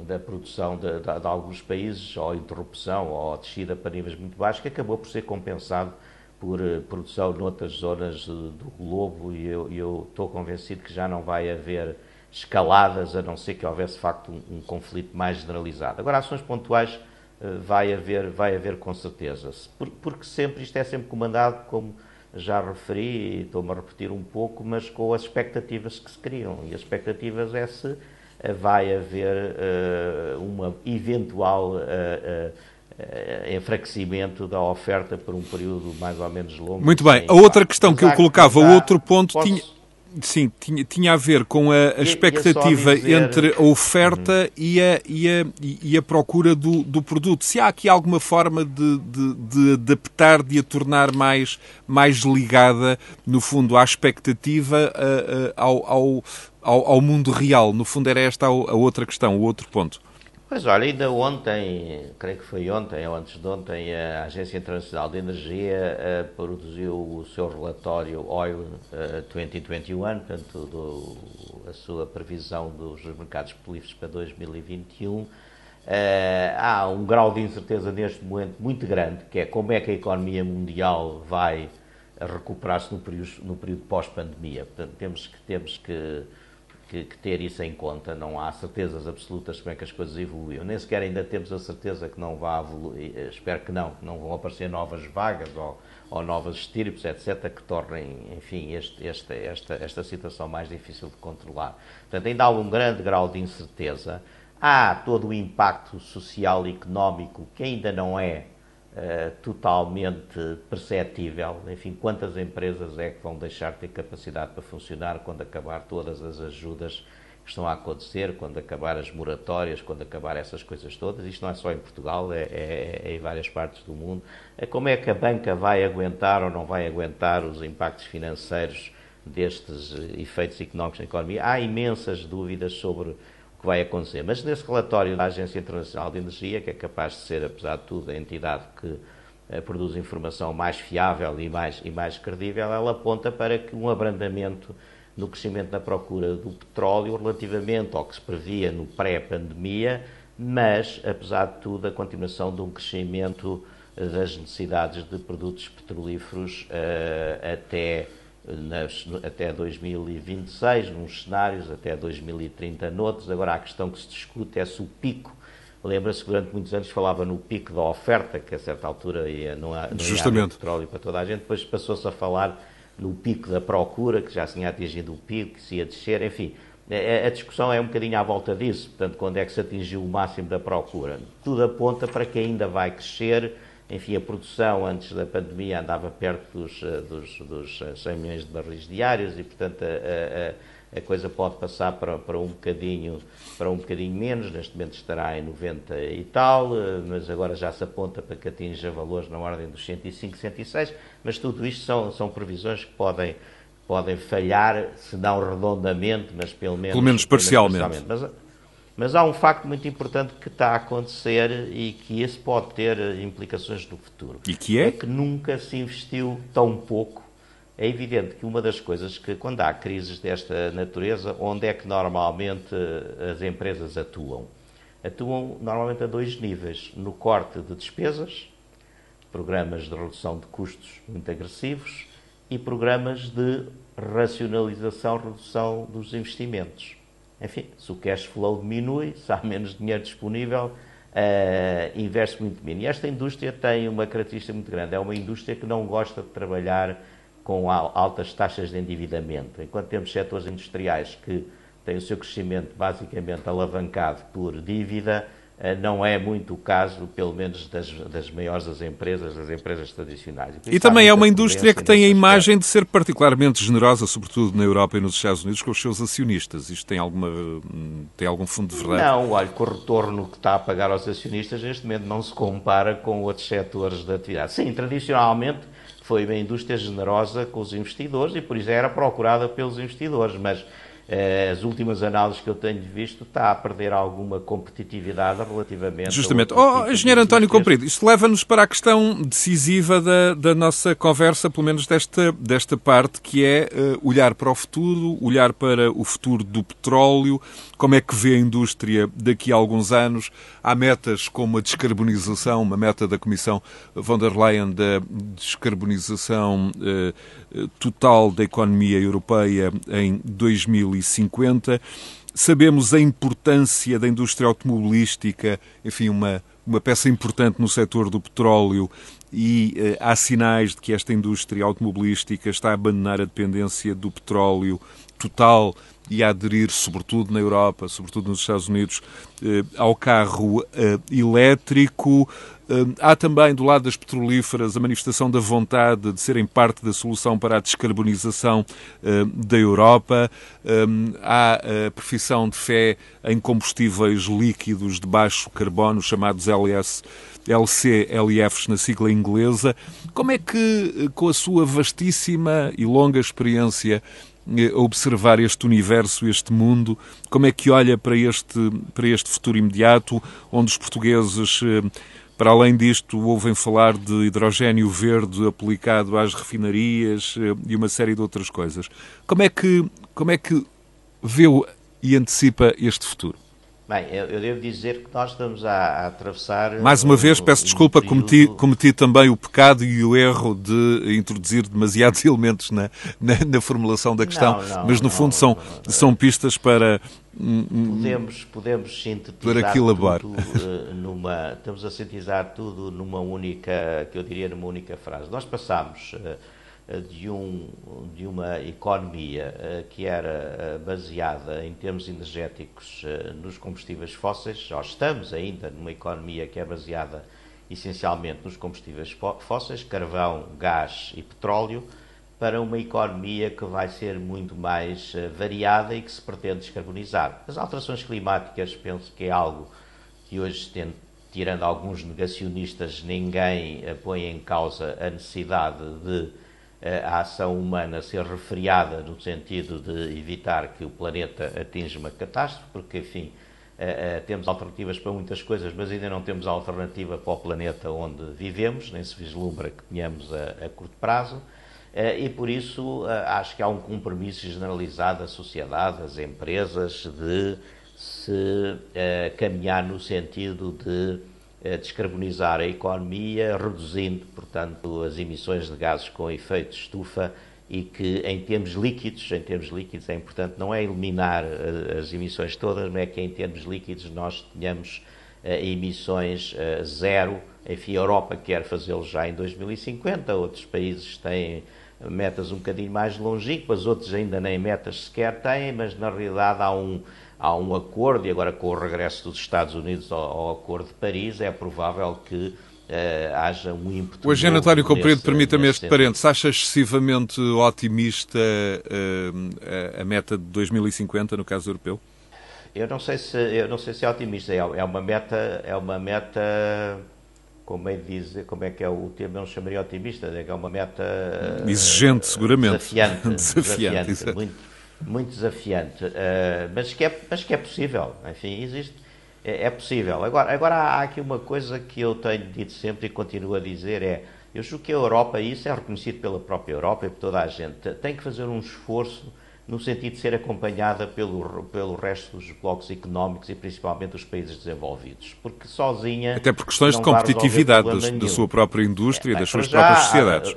[SPEAKER 3] da produção de, de, de, alguns países, ou interrupção, ou descida para níveis muito baixos, que acabou por ser compensado por uh, produção noutras zonas do globo, e eu, eu, estou convencido que já não vai haver escaladas, a não ser que houvesse, de facto, um, um conflito mais generalizado. Agora, ações pontuais uh, vai, haver, vai haver com certeza, por, porque sempre, isto é sempre comandado, como já referi, e estou-me a repetir um pouco, mas com as expectativas que se criam, e as expectativas é se vai haver uh, uma eventual uh, uh, enfraquecimento da oferta por um período mais ou menos longo.
[SPEAKER 2] Muito bem. A outra questão que eu colocava, o outro ponto posso... tinha... Sim, tinha, tinha a ver com a, a expectativa dizer... entre a oferta uhum. e, a, e, a, e a procura do, do produto. Se há aqui alguma forma de, de, de, adaptar, de a tornar mais, mais ligada, no fundo, à expectativa, ao, ao, ao, ao mundo real. No fundo, era esta a, a outra questão, o outro ponto.
[SPEAKER 3] Pois olha, ainda ontem, creio que foi ontem ou antes de ontem, a Agência Internacional de Energia uh, produziu o seu relatório Oil uh, 2021, portanto, do, a sua previsão dos mercados petrolíferos para 2021. Uh, eh, há um grau de incerteza neste momento muito grande, que é como é que a economia mundial vai recuperar-se no período, no período pós-pandemia. Portanto, temos que, temos que que, que, ter isso em conta. Não há certezas absolutas como é que as coisas evoluíram. Nem sequer ainda temos a certeza que não vá evoluir, espero que não, que não vão aparecer novas vagas ou, ou novas estirpes, etc., que tornem, enfim, este, esta, esta, esta situação mais difícil de controlar. Portanto, ainda há um grande grau de incerteza. Há todo o impacto social e económico que ainda não é uh, totalmente perceptível. Enfim, quantas empresas é que vão deixar de ter capacidade para funcionar quando acabar todas as ajudas que estão a acontecer, quando acabar as moratórias, quando acabar essas coisas todas. Isto não é só em Portugal, é, é, é, em várias partes do mundo. É como é que a banca vai aguentar ou não vai aguentar os impactos financeiros destes eh, efeitos económicos na economia? Há imensas dúvidas sobre que vai acontecer. Mas nesse relatório da Agência Internacional de Energia, que é capaz de ser, apesar de tudo, a entidade que eh, produz informação mais fiável e mais, e mais credível, ela aponta para que um abrandamento no crescimento da procura do petróleo relativamente ao que se previa no pré-pandemia, mas, apesar de tudo, a continuação de um crescimento eh, das necessidades de produtos petrolíferos uh, até, nas, até 2026, nos cenários, até 2030 noutros. Agora, a questão que se discute é se o pico Lembra-se que durante muitos anos falava no pico da oferta, que a certa altura ia, não, há, não ia petróleo para toda a gente, depois passou-se a falar no pico da procura, que já tinha atingido o pico, que se ia descer, enfim. A discussão é um bocadinho à volta disso, portanto, quando é que se atingiu o máximo da procura. Tudo aponta para que ainda vai crescer, enfim, a produção antes da pandemia andava perto dos, eh, dos, dos 100 eh, milhões de barris diários e, portanto, a, a a coisa pode passar para, para, um bocadinho, para um bocadinho menos, neste momento estará em 90 e tal, eh, mas agora já se aponta para que atinja valores na ordem dos 105, 106, mas tudo isto são, são previsões que podem, podem falhar, se não redondamente, mas pelo menos,
[SPEAKER 2] pelo menos parcialmente. Pelo menos
[SPEAKER 3] parcialmente. Mas, mas há um facto muito importante que está a acontecer e que esse pode ter implicações no futuro.
[SPEAKER 2] E que é?
[SPEAKER 3] É que nunca se investiu tão pouco é evidente que uma das coisas que, quando há crises desta natureza, onde é que normalmente eh, as empresas atuam? Atuam normalmente a dois níveis: no corte de despesas, programas de redução de custos muito agressivos, e programas de racionalização, redução dos investimentos. Enfim, se o cash flow diminui, se há menos dinheiro disponível, uh, investe muito menos. E esta indústria tem uma característica muito grande: é uma indústria que não gosta de trabalhar com altas taxas de endividamento. Enquanto temos setores industriais que têm o seu crescimento basicamente alavancado por dívida, não é muito o caso, pelo menos das, das maiores das empresas, das empresas tradicionais.
[SPEAKER 2] E, e também é uma indústria que tem a imagem de ser particularmente generosa, sobretudo na Europa e nos Estados Unidos, com os seus acionistas. Isto tem, alguma, tem algum fundo de verdade?
[SPEAKER 3] Não, olha, com o retorno que está a pagar aos acionistas, neste momento não se compara com outros setores de atividade. Sim, tradicionalmente foi uma indústria generosa com os investidores e por isso era procurada pelos investidores, mas eh, as últimas análises que eu tenho visto está a perder alguma competitividade relativamente.
[SPEAKER 2] Justamente. Oh, engenheiro António Comprido, isto leva-nos para a questão decisiva da, da nossa conversa, pelo menos desta, desta parte, que é uh, olhar para o futuro, olhar para o futuro do petróleo, como é que vê a indústria daqui a alguns anos. Há metas como a descarbonização, uma meta da Comissão von der Leyen da descarbonização uh, total da economia europeia em 2050. Sabemos a importância da indústria automobilística, enfim, uma, uma peça importante no setor do petróleo e uh, há sinais de que esta indústria automobilística está a abandonar a dependência do petróleo total e a aderir, sobretudo na Europa, sobretudo nos Estados Unidos, eh, ao carro eh, elétrico. Eh, há também, do lado das petrolíferas, a manifestação da vontade de serem parte da solução para a descarbonização da Europa. Há a profissão de fé em combustíveis líquidos de baixo carbono, chamados LS. LC, LFs na sigla inglesa. Como é que, com a sua vastíssima e longa experiência a observar este universo, este mundo, como é que olha para este, para este futuro imediato, onde os portugueses, eh, para além disto, ouvem falar de hidrogênio verde aplicado às refinarias eh, e uma série de outras coisas. Como é que, como é que vê e antecipa este futuro?
[SPEAKER 3] Bem, eu, eu, devo dizer que nós estamos a, a atravessar.
[SPEAKER 2] Mais uma vez, peço um desculpa, período... cometi, cometi também o pecado e o erro de introduzir demasiados <laughs> elementos na, na, na formulação da questão, não, não, mas no fundo não, são, são pistas para.
[SPEAKER 3] Podemos, podemos sintetizar tudo uh, numa. Estamos a sintetizar tudo numa única, que eu diria numa única frase. Nós passamos. Eh, de, um, de uma economia uh, que era uh, baseada em termos energéticos nos combustíveis fósseis, já estamos ainda numa economia que é baseada essencialmente nos combustíveis fósseis, carvão, gás e petróleo, para uma economia que vai ser muito mais variada e que se pretende descarbonizar. As alterações climáticas penso que é algo que hoje, tirando alguns negacionistas, ninguém põe em causa a necessidade de a ação humana ser refriada no sentido de evitar que o planeta atinja uma catástrofe, porque, enfim, temos alternativas para muitas coisas, mas ainda não temos alternativa para o planeta onde vivemos, nem se vislumbra que tenhamos a, a curto prazo, e por isso acho que há um compromisso generalizado da sociedade, das empresas, de se caminhar no sentido de descarbonizar a economia, reduzindo, portanto, as emissões de gases com efeito de estufa e que em termos líquidos, em termos líquidos é importante, não é eliminar eh, as emissões todas, mas é que em termos líquidos nós tenhamos emissões eh, zero. Enfim, a Europa quer fazê-lo já em 2050, outros países têm metas um bocadinho mais longínquas, outros ainda nem metas sequer têm, mas na realidade há um, há um acordo, e agora com o regresso dos Estados Unidos ao, ao Acordo de Paris, é provável que Uh, haja um ímpeto.
[SPEAKER 2] O agente António Comprido, permita-me este parênteses, acha excessivamente otimista uh, a meta de 2050 no caso europeu?
[SPEAKER 3] Eu não sei se, eu não sei se é otimista, é, é uma meta, é uma meta, como é, dizer, como é que é o termo, eu não chamaria otimista, é, é uma meta...
[SPEAKER 2] Exigente, seguramente.
[SPEAKER 3] Desafiante, <laughs> desafiante, desafiante muito, muito desafiante, uh, mas, que é, mas que é possível, enfim, existe, é, é, possível. Agora, agora há aqui uma coisa que eu tenho dito sempre e continuo a dizer, é, eu julgo que a Europa, e isso é reconhecido pela própria Europa e por toda a gente, tem que fazer um esforço no sentido de ser acompanhada pelo, pelo resto dos blocos económicos e principalmente os países desenvolvidos. Porque sozinha.
[SPEAKER 2] Até por questões de competitividade da, da, sua própria indústria é, das suas já, próprias sociedades.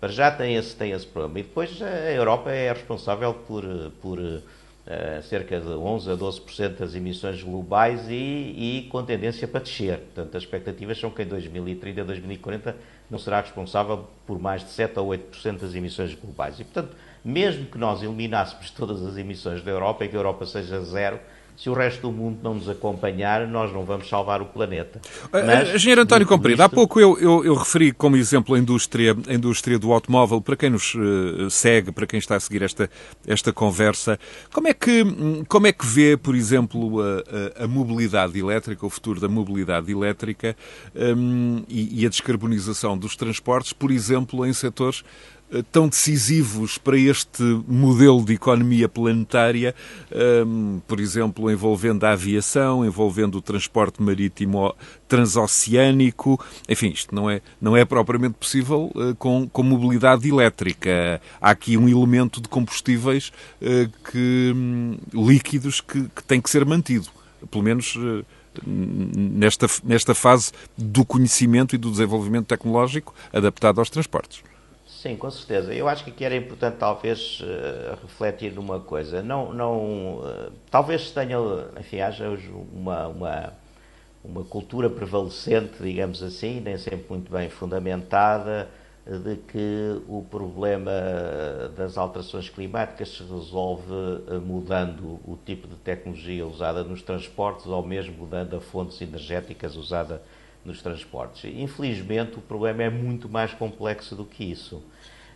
[SPEAKER 3] Para já tem esse, tem esse problema. E depois a Europa é responsável por, por uh, cerca de 11 a 12% das emissões globais e, e, com tendência para descer. Portanto, as expectativas são que em 2030 a 2040 não será responsável por mais de 7 a 8% das emissões globais. E, portanto, mesmo que nós eliminássemos todas as emissões da Europa e que a Europa seja zero, se o resto do mundo não nos acompanhar, nós não vamos salvar o planeta.
[SPEAKER 2] Eh, Mas, Engenheiro António Comprido, há pouco eu, eu, eu, referi como exemplo a indústria, a indústria do automóvel, para quem nos uh, segue, para quem está a seguir esta, esta conversa, como é, que, como é que vê, por exemplo, a, a, a mobilidade elétrica, o futuro da mobilidade elétrica um, e, e a descarbonização dos transportes, por exemplo, em setores eh, tão decisivos para este modelo de economia planetária, ehm, por exemplo, envolvendo a aviação, envolvendo o transporte marítimo transoceânico. Enfim, isto não é, não é propriamente possível uh, com, com mobilidade elétrica. Há aqui um elemento de combustíveis uh, que, um, líquidos que, que tem que ser mantido, pelo menos. Nesta, nesta fase do conhecimento e do desenvolvimento tecnológico adaptado aos transportes.
[SPEAKER 3] Sim, com certeza. Eu acho que aqui era importante talvez uh, refletir numa coisa. Não, não, uh, talvez tenha, enfim, haja hoje uma, uma, uma cultura prevalecente, digamos assim, nem sempre muito bem fundamentada, de que o problema das alterações climáticas se resolve uh, mudando o tipo de tecnologia usada nos transportes ou mesmo mudando a fontes energéticas usadas nos transportes. Infelizmente, o problema é muito mais complexo do que isso.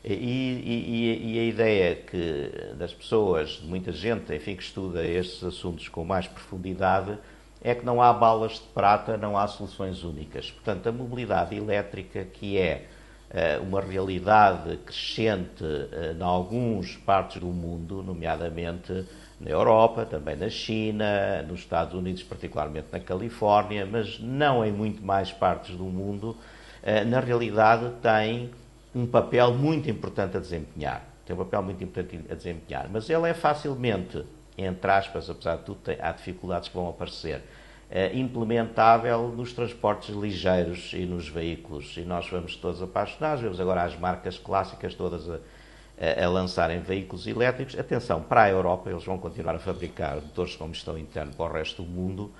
[SPEAKER 3] E, e, e, a ideia que das pessoas, muita gente, enfim, que estuda estes assuntos com mais profundidade, é que não há balas de prata, não há soluções únicas. Portanto, a mobilidade elétrica, que é uh, uma realidade crescente uh, em algumas partes do mundo, nomeadamente na Europa, também na China, nos Estados Unidos, particularmente na Califórnia, mas não em muito mais partes do mundo, eh, na realidade tem um papel muito importante a desempenhar. Tem um papel muito importante a desempenhar, mas ele é facilmente entre aspas, apesar de tudo, há dificuldades que vão aparecer, uh, implementável nos transportes ligeiros e nos veículos. E nós vamos todos apaixonados, vemos agora as marcas clássicas todas a, a, lançarem veículos elétricos. Atenção, para a Europa, eles vão continuar a fabricar motores de combustão interna para o resto do mundo,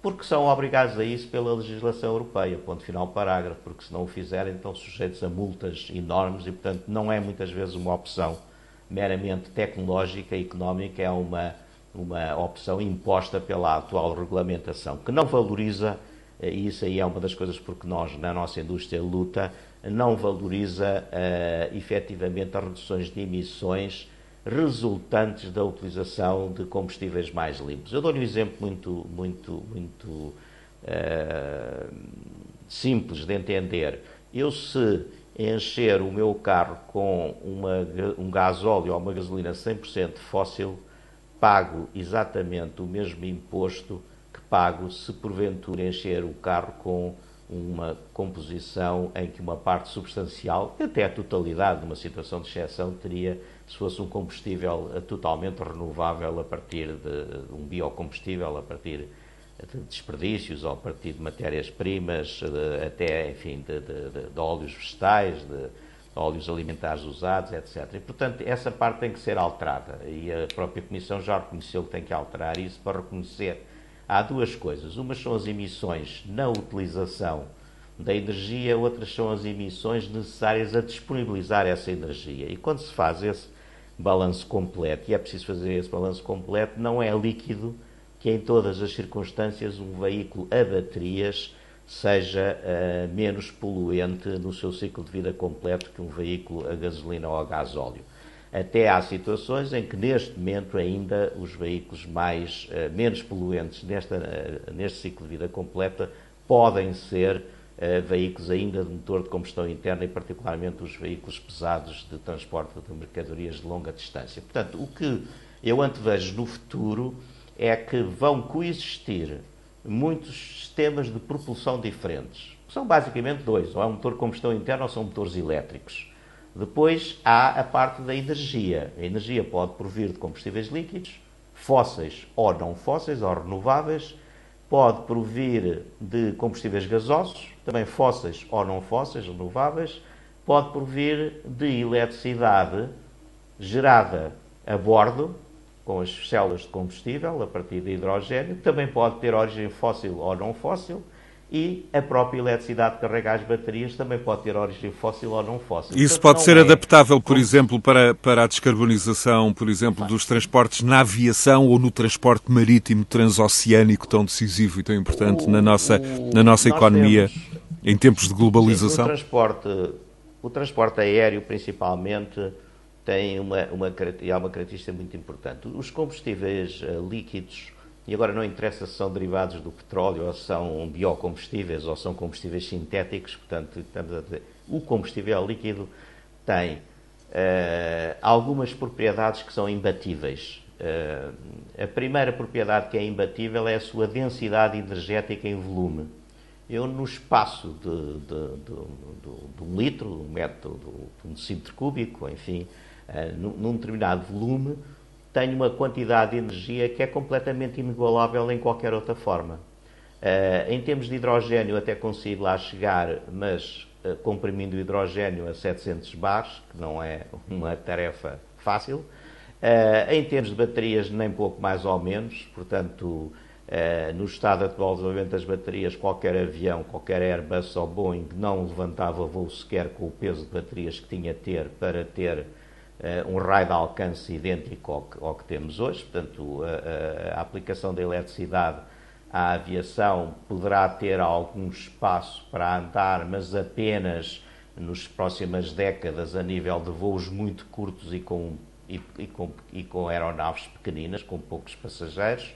[SPEAKER 3] porque são obrigados a isso pela legislação europeia, ponto final parágrafo, porque se não o fizerem estão sujeitos a multas enormes e, portanto, não é muitas vezes uma opção meramente tecnológica e económica, é uma, uma opção imposta pela atual regulamentação, que não valoriza, e isso aí é uma das coisas porque nós, na nossa indústria, luta, não valoriza uh, efetivamente as reduções de emissões resultantes da utilização de combustíveis mais limpos. Eu dou-lhe um exemplo muito, muito, muito uh, simples de entender. Eu, se encher o meu carro com uma, um gasóleo ou uma gasolina 100% fóssil, pago exatamente o mesmo imposto que pago se porventura encher o carro com uma composição em que uma parte substancial, até a totalidade, numa situação de exceção, teria se fosse um combustível eh, totalmente renovável a partir de um biocombustível, a partir de desperdícios ou a partir de matérias-primas, até, enfim, de, de, de, óleos vegetais, de, óleos alimentares usados, etc. E, portanto, essa parte tem que ser alterada e a própria Comissão já reconheceu que tem que alterar isso para reconhecer. Há duas coisas. Umas são as emissões na utilização da energia, outras são as emissões necessárias a disponibilizar essa energia. E quando se faz esse balanço completo, e é preciso fazer esse balanço completo, não é líquido que em todas as circunstâncias um veículo a baterias seja uh, menos poluente no seu ciclo de vida completo que um veículo a gasolina ou a gasóleo. Até há situações em que neste momento ainda os veículos mais uh, menos poluentes nesta, uh, neste ciclo de vida completa podem ser veículos ainda de motor de combustão interna e particularmente os veículos pesados de transporte de mercadorias de longa distância. Portanto, o que eu antevejo no futuro é que vão coexistir muitos sistemas de propulsão diferentes. São basicamente dois, ou é um motor de combustão interna ou são motores elétricos. Depois há a parte da energia. A energia pode provir de combustíveis líquidos, fósseis ou não fósseis, ou renováveis, pode provir de combustíveis gasosos, também fósseis ou não fósseis, renováveis, pode provir de eletricidade gerada a bordo, com as células de combustível, a partir de hidrogênio, também pode ter origem fóssil ou não fóssil, e a própria eletricidade que carrega as baterias também pode ter origem fóssil ou não fóssil.
[SPEAKER 2] Isso Portanto, pode ser é... adaptável, por exemplo, para, para a descarbonização, por exemplo, dos transportes na aviação ou no transporte marítimo transoceânico tão decisivo e tão importante o, na nossa, o, na nossa economia temos, em tempos de globalização?
[SPEAKER 3] Sim, o, transporte, o transporte aéreo, principalmente, tem uma, uma, uma característica muito importante. Os combustíveis uh, líquidos e agora não interessa se são derivados do petróleo ou são biocombustíveis ou são combustíveis sintéticos, portanto, estamos a dizer, o combustível líquido tem uh, algumas propriedades que são imbatíveis. Uh, a primeira propriedade que é imbatível é a sua densidade energética em volume. Eu, no espaço de, de, de, de um litro, um metro, de um decímetro cúbico, enfim, uh, num, num determinado volume, tenho uma quantidade de energia que é completamente inigualável em qualquer outra forma. Uh, em termos de hidrogênio, até consigo lá chegar, mas uh, comprimindo o hidrogênio a 700 bares, que não é uma tarefa fácil. Uh, em termos de baterias, nem pouco mais ou menos, portanto, no estado atual de desenvolvimento das baterias, qualquer avião, qualquer Airbus ou Boeing não levantava voo sequer com o peso de baterias que tinha a ter para ter um raio de alcance idêntico ao que, ao que temos hoje. Portanto, a, a, aplicação da eletricidade à aviação poderá ter algum espaço para andar, mas apenas nas próximas décadas a nível de voos muito curtos e com, e, e com, e com aeronaves pequeninas, com poucos passageiros.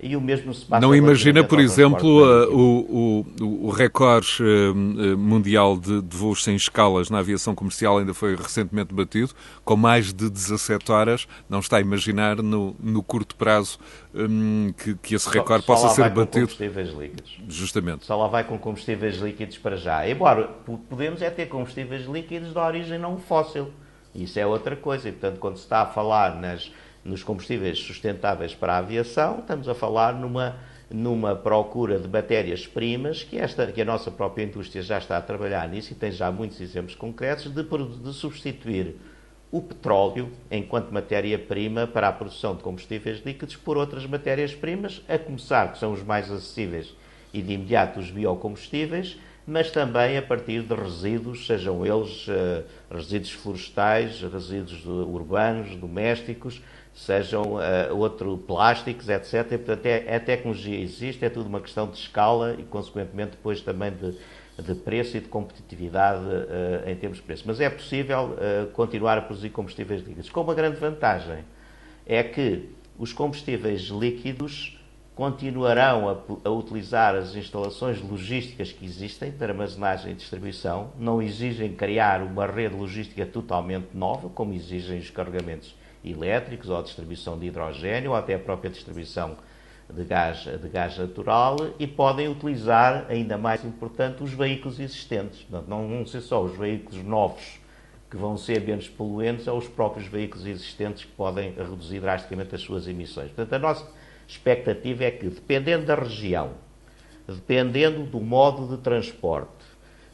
[SPEAKER 3] E o mesmo se passa
[SPEAKER 2] Não imagina, por exemplo, o, o, o recorde uh, uh, mundial de, de, voos sem escalas na aviação comercial ainda foi recentemente batido, com mais de 17 horas. Não está a imaginar no, no curto prazo um, que, que, esse recorde só, possa
[SPEAKER 3] só
[SPEAKER 2] ser batido. Com
[SPEAKER 3] combustíveis líquidos.
[SPEAKER 2] Justamente.
[SPEAKER 3] Só lá vai com combustíveis líquidos para já. Embora podemos é ter combustíveis líquidos de origem não fóssil. Isso é outra coisa. E, portanto, quando se está a falar nas nos combustíveis sustentáveis para a aviação, estamos a falar numa, numa procura de matérias-primas que, esta, que a nossa própria indústria já está a trabalhar nisso e tem já muitos exemplos concretos de, de substituir o petróleo enquanto matéria-prima para a produção de combustíveis líquidos por outras matérias-primas, a começar que são os mais acessíveis e de imediato os biocombustíveis, mas também a partir de resíduos, sejam eles uh, resíduos florestais, resíduos urbanos, domésticos, sejam uh, outro plásticos, etc. E, portanto, é, a tecnologia existe, é tudo uma questão de escala e, consequentemente, depois também de, de preço e de competitividade uh, em termos de preço. Mas é possível continuar a produzir combustíveis líquidos, com uma grande vantagem, é que os combustíveis líquidos continuarão a, a, utilizar as instalações logísticas que existem para armazenagem e distribuição, não exigem criar uma rede logística totalmente nova, como exigem os carregamentos elétricos ou a distribuição de hidrogênio ou até a própria distribuição de gás, de gás natural e podem utilizar, ainda mais importante, os veículos existentes. Portanto, não vão ser só os veículos novos que vão ser menos poluentes, ou os próprios veículos existentes que podem reduzir drasticamente as suas emissões. Portanto, a nossa expectativa é que, dependendo da região, dependendo do modo de transporte,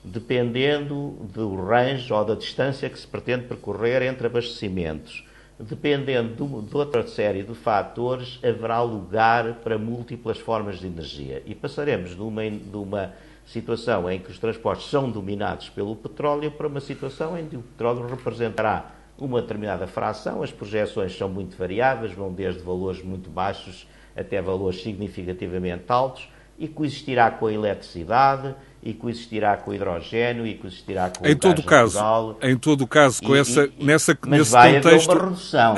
[SPEAKER 3] dependendo do range ou da distância que se pretende percorrer entre abastecimentos, dependendo de outra série de fatores, haverá lugar para múltiplas formas de energia. E passaremos de uma, de uma situação em que os transportes são dominados pelo petróleo para uma situação em que o petróleo representará uma determinada fração. As projeções são muito variáveis, vão desde valores muito baixos até valores significativamente altos, e coexistirá com a eletricidade, e coexistirá com o hidrogênio, e coexistirá com
[SPEAKER 2] em
[SPEAKER 3] o
[SPEAKER 2] todo
[SPEAKER 3] gás
[SPEAKER 2] caso,
[SPEAKER 3] natural.
[SPEAKER 2] Em todo o caso, com
[SPEAKER 3] E-
[SPEAKER 2] essa,
[SPEAKER 3] e-
[SPEAKER 2] nessa, nesse contexto,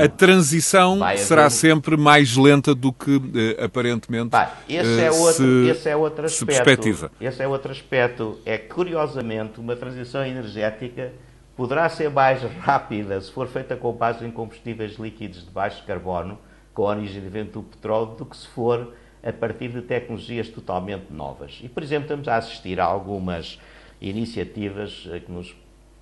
[SPEAKER 2] a transição
[SPEAKER 3] Vai
[SPEAKER 2] será
[SPEAKER 3] haver-
[SPEAKER 2] sempre mais lenta do que eh, aparentemente
[SPEAKER 3] Pá, esse,
[SPEAKER 2] eh,
[SPEAKER 3] é outro,
[SPEAKER 2] se,
[SPEAKER 3] esse é outro aspecto.
[SPEAKER 2] perspectiva.
[SPEAKER 3] Esse é outro aspecto. É curiosamente, uma transição energética poderá ser mais rápida se for feita com base em combustíveis líquidos de baixo carbono, com origem de vento do petróleo, do que se for a partir de tecnologias totalmente novas. E, por exemplo, estamos a assistir a algumas iniciativas eh, que nos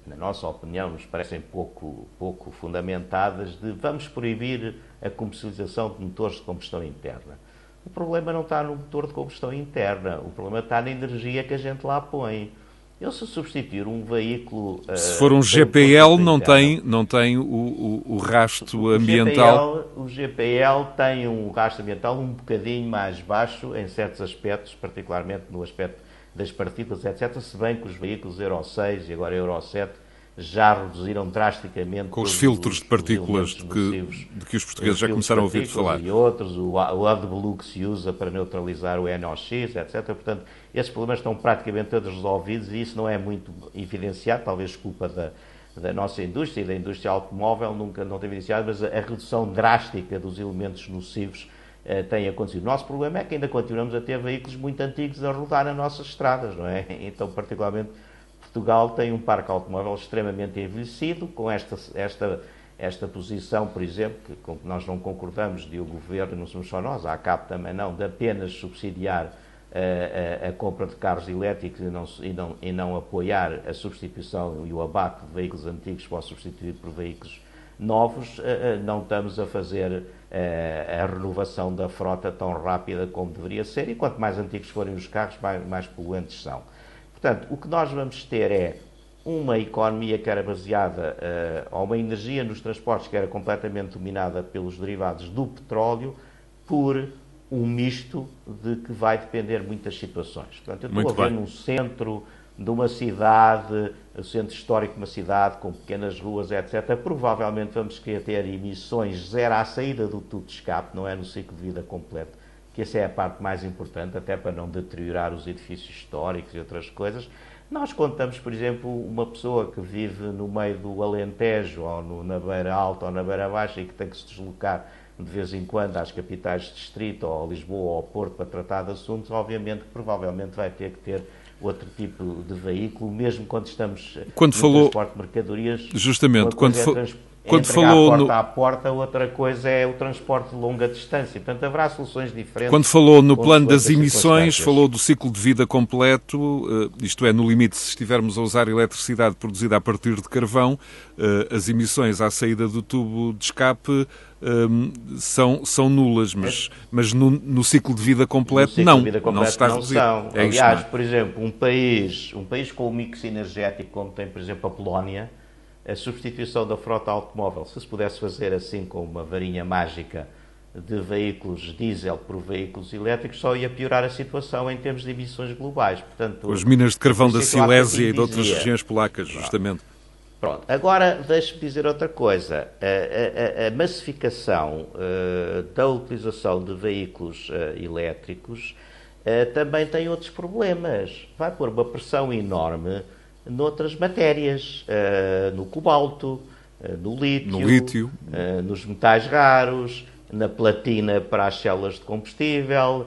[SPEAKER 3] na nossa opinião, nos parecem pouco, pouco fundamentadas, de vamos proibir a comercialização de motores de combustão interna. O problema não está no motor de combustão interna, o problema está na energia que a gente lá põe. Eu, se substituir um veículo. eh,
[SPEAKER 2] Se for um GPL, não tem, não tem o, o, o rasto
[SPEAKER 3] o
[SPEAKER 2] ambiental.
[SPEAKER 3] GPL, o GPL tem um gasto ambiental um bocadinho mais baixo em certos aspectos, particularmente no aspecto das partículas, etc. Se bem que os veículos Euro 6 e agora Euro 7 já reduziram drasticamente
[SPEAKER 2] Com os filtros
[SPEAKER 3] os-
[SPEAKER 2] de partículas que, de que os portugueses
[SPEAKER 3] os
[SPEAKER 2] já começaram a ouvir falar.
[SPEAKER 3] E outros, o, o AdBlue que se usa para neutralizar o NOx, etc. Portanto, esses problemas estão praticamente todos resolvidos e isso não é muito evidenciado, talvez culpa da, da nossa indústria e da indústria automóvel, nunca não tem evidenciado, mas a, a redução drástica dos elementos nocivos eh, tem acontecido. O nosso problema é que ainda continuamos a ter veículos muito antigos a rodar nas nossas estradas, não é? <laughs> Então, particularmente, Portugal tem um parque automóvel extremamente envelhecido, com esta, esta, esta posição, por exemplo, que, com que nós não concordamos de o governo, não somos só nós, a ACAP também não, de apenas subsidiar eh, a, a compra de carros elétricos e não, e, não, e não apoiar a substituição e o abate de veículos antigos para substituir por veículos novos, eh, eh, não estamos a fazer eh, a renovação da frota tão rápida como deveria ser, e quanto mais antigos forem os carros, mais, mais poluentes são. Portanto, o que nós vamos ter é uma economia que era baseada, eh, ou uma energia nos transportes que era completamente dominada pelos derivados do petróleo, por um misto de que vai depender muitas situações. Portanto, eu
[SPEAKER 2] Muito
[SPEAKER 3] estou a ver
[SPEAKER 2] bem.
[SPEAKER 3] num centro de uma cidade, o centro histórico de uma cidade com pequenas ruas, etc. Provavelmente vamos querer ter emissões zero à saída do tubo de escape, não é no ciclo de vida completo, que essa é a parte mais importante, até para não deteriorar os edifícios históricos e outras coisas. Nós contamos, por exemplo, uma pessoa que vive no meio do Alentejo, ou no- na beira alta ou na beira baixa, e que tem que se deslocar de vez em quando às capitais de distrito, ou a Lisboa ou ao Porto, para tratar de assuntos, obviamente que provavelmente vai ter que ter outro tipo de veículo, mesmo quando estamos
[SPEAKER 2] Quando
[SPEAKER 3] no
[SPEAKER 2] falou-
[SPEAKER 3] transporte de mercadorias.
[SPEAKER 2] Justamente, quando
[SPEAKER 3] é
[SPEAKER 2] quando falou
[SPEAKER 3] porta
[SPEAKER 2] no...
[SPEAKER 3] a porta, outra coisa é o transporte de longa distância. Portanto, haverá soluções diferentes.
[SPEAKER 2] Quando falou no plano das emissões, falou do ciclo de vida completo, eh, isto é, no limite, se estivermos a usar eletricidade produzida a partir de carvão, eh, as emissões à saída do tubo de escape um, são, são nulas, mas, mas no, no, ciclo de vida completo não,
[SPEAKER 3] de vida completo
[SPEAKER 2] não se está
[SPEAKER 3] não. São.
[SPEAKER 2] É
[SPEAKER 3] Aliás,
[SPEAKER 2] isto,
[SPEAKER 3] por exemplo, um país, um país com um mix energético como tem, por exemplo, a Polónia, a substituição da frota automóvel, se se pudesse fazer assim com uma varinha mágica de veículos diesel por veículos elétricos, só ia piorar a situação em termos de emissões globais. Portanto,
[SPEAKER 2] As minas de carvão da Silésia e de outras regiões polacas, justamente.
[SPEAKER 3] Pronto, agora deixe-me dizer outra coisa. A, a, a massificação uh, da utilização de veículos uh, elétricos uh, também tem outros problemas. Vai pôr uma pressão enorme noutras matérias, no cobalto, no lítio,
[SPEAKER 2] no lítio.
[SPEAKER 3] nos metais raros, na platina para as células de combustível.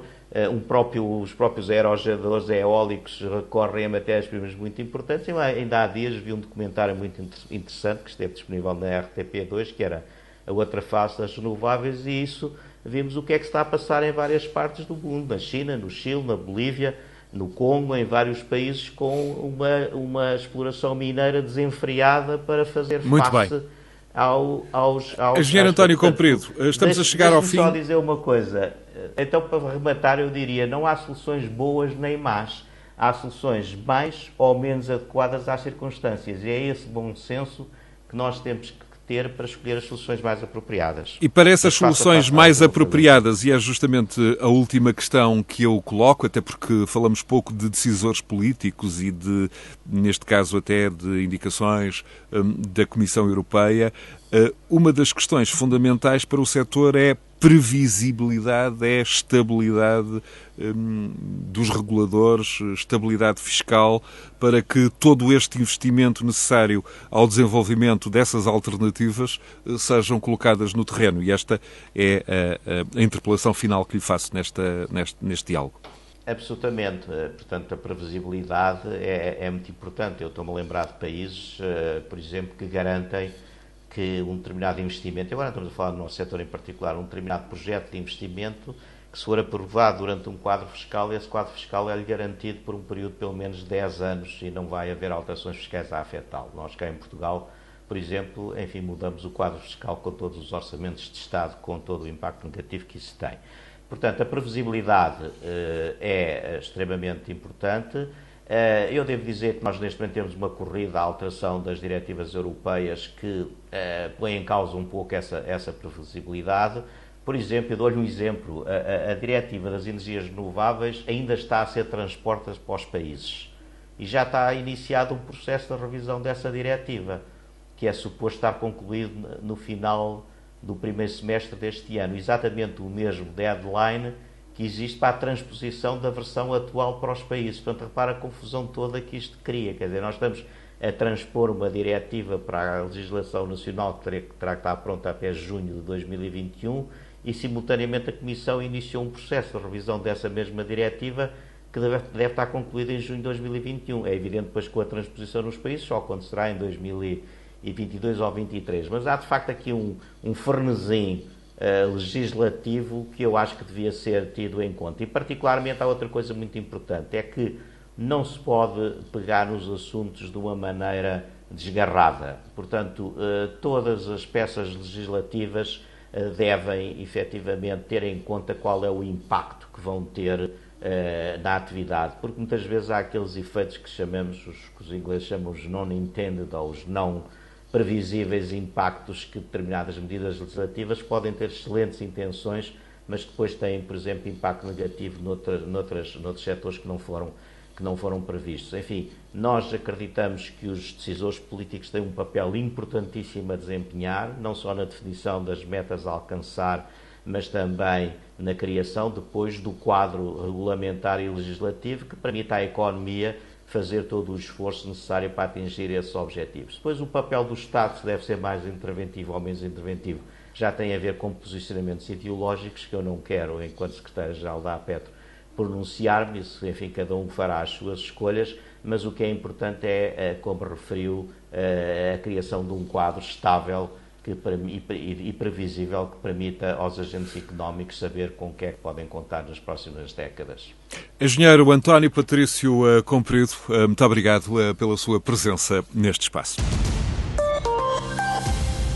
[SPEAKER 3] Um próprio, os próprios aerogeradores eólicos recorrem a matérias-primas muito importantes. Eu, ainda há dias vi um documentário muito interessante que esteve disponível na RTP2, que era a outra face das renováveis, e isso vimos o que é que está a passar em várias partes do mundo, na China, no Chile, na Bolívia, no Congo, em vários países com uma, uma exploração mineira desenfreada para fazer
[SPEAKER 2] muito
[SPEAKER 3] face
[SPEAKER 2] bem.
[SPEAKER 3] ao, aos, aos...
[SPEAKER 2] Engenheiro António Comprido, estamos a chegar ao fim.
[SPEAKER 3] só dizer uma coisa. Então, para rematar, eu diria, não há soluções boas nem más. Há soluções mais ou menos adequadas às circunstâncias. E é esse bom senso que nós temos que ter para escolher as soluções mais apropriadas.
[SPEAKER 2] E para essas soluções mais apropriadas, e é justamente a última questão que eu coloco, até porque falamos pouco de decisores políticos e de, neste caso até de indicações um, da Comissão Europeia, uh, uma das questões fundamentais para o setor é previsibilidade, é estabilidade um, dos reguladores, estabilidade fiscal, para que todo este investimento necessário ao desenvolvimento dessas alternativas uh, sejam colocadas no terreno. E esta é a, a, interpelação final que lhe faço nesta, neste, neste diálogo.
[SPEAKER 3] Absolutamente. Portanto, a previsibilidade é, é muito importante. Eu estou-me a lembrar de países, uh, por exemplo, que garantem que um determinado investimento, agora estamos a falar do nosso setor em particular, um determinado projeto de investimento que se for aprovado durante um quadro fiscal, esse quadro fiscal é-lhe garantido por um período de pelo menos 10 anos e não vai haver alterações fiscais a afetá-lo. Nós cá em Portugal, por exemplo, enfim, mudamos o quadro fiscal com todos os orçamentos de Estado, com todo o impacto negativo que isso tem. Portanto, a previsibilidade uh, é extremamente importante. Uh, eu devo dizer que nós neste momento temos uma corrida à alteração das diretivas europeias que põe em causa um pouco essa, essa previsibilidade. Por exemplo, eu dou-lhe um exemplo, a, a, a, diretiva das energias renováveis ainda está a ser transposta para os países e já está iniciado um processo de revisão dessa diretiva, que é suposto estar concluído no final do primeiro semestre deste ano, exatamente o mesmo deadline que existe para a transposição da versão atual para os países. Portanto, repara a confusão toda que isto cria. Quer dizer, nós estamos a transpor uma diretiva para a legislação nacional que terá, que estar pronta até junho de 2021 e, simultaneamente, a Comissão iniciou um processo de revisão dessa mesma diretiva que deve, deve estar concluído em junho de 2021. É evidente, depois, com a transposição nos países, só acontecerá em 2022 ou 2023. Mas há, de facto, aqui um, um fornezinho Uh, legislativo que eu acho que devia ser tido em conta. E, particularmente, há outra coisa muito importante: é que não se pode pegar nos assuntos de uma maneira desgarrada. Portanto, uh, todas as peças legislativas uh, devem efetivamente ter em conta qual é o impacto que vão ter na atividade, porque muitas vezes há aqueles efeitos que chamamos, os, que os ingleses chamam os non-intended ou os não previsíveis impactos que determinadas medidas legislativas podem ter excelentes intenções, mas que depois têm, por exemplo, impacto negativo noutra, noutras, noutros setores que não foram que não foram previstos. Enfim, nós acreditamos que os decisores políticos têm um papel importantíssimo a desempenhar, não só na definição das metas a alcançar, mas também na criação depois do quadro regulamentar e legislativo que permita à economia fazer todo o esforço necessário para atingir esses objetivos. Depois, o papel do Estado, se deve ser mais interventivo ou menos interventivo, já tem a ver com posicionamentos ideológicos que eu não quero, enquanto secretário-geral da APETRO, pronunciar-me, isso, enfim, cada um fará as suas escolhas, mas o que é importante é, como referiu, a criação de um quadro estável e, previsível que permita aos agentes económicos saber com o que é que podem contar nas próximas décadas.
[SPEAKER 2] Engenheiro António Patrício eh, Comprido, eh, muito obrigado eh, pela sua presença neste espaço.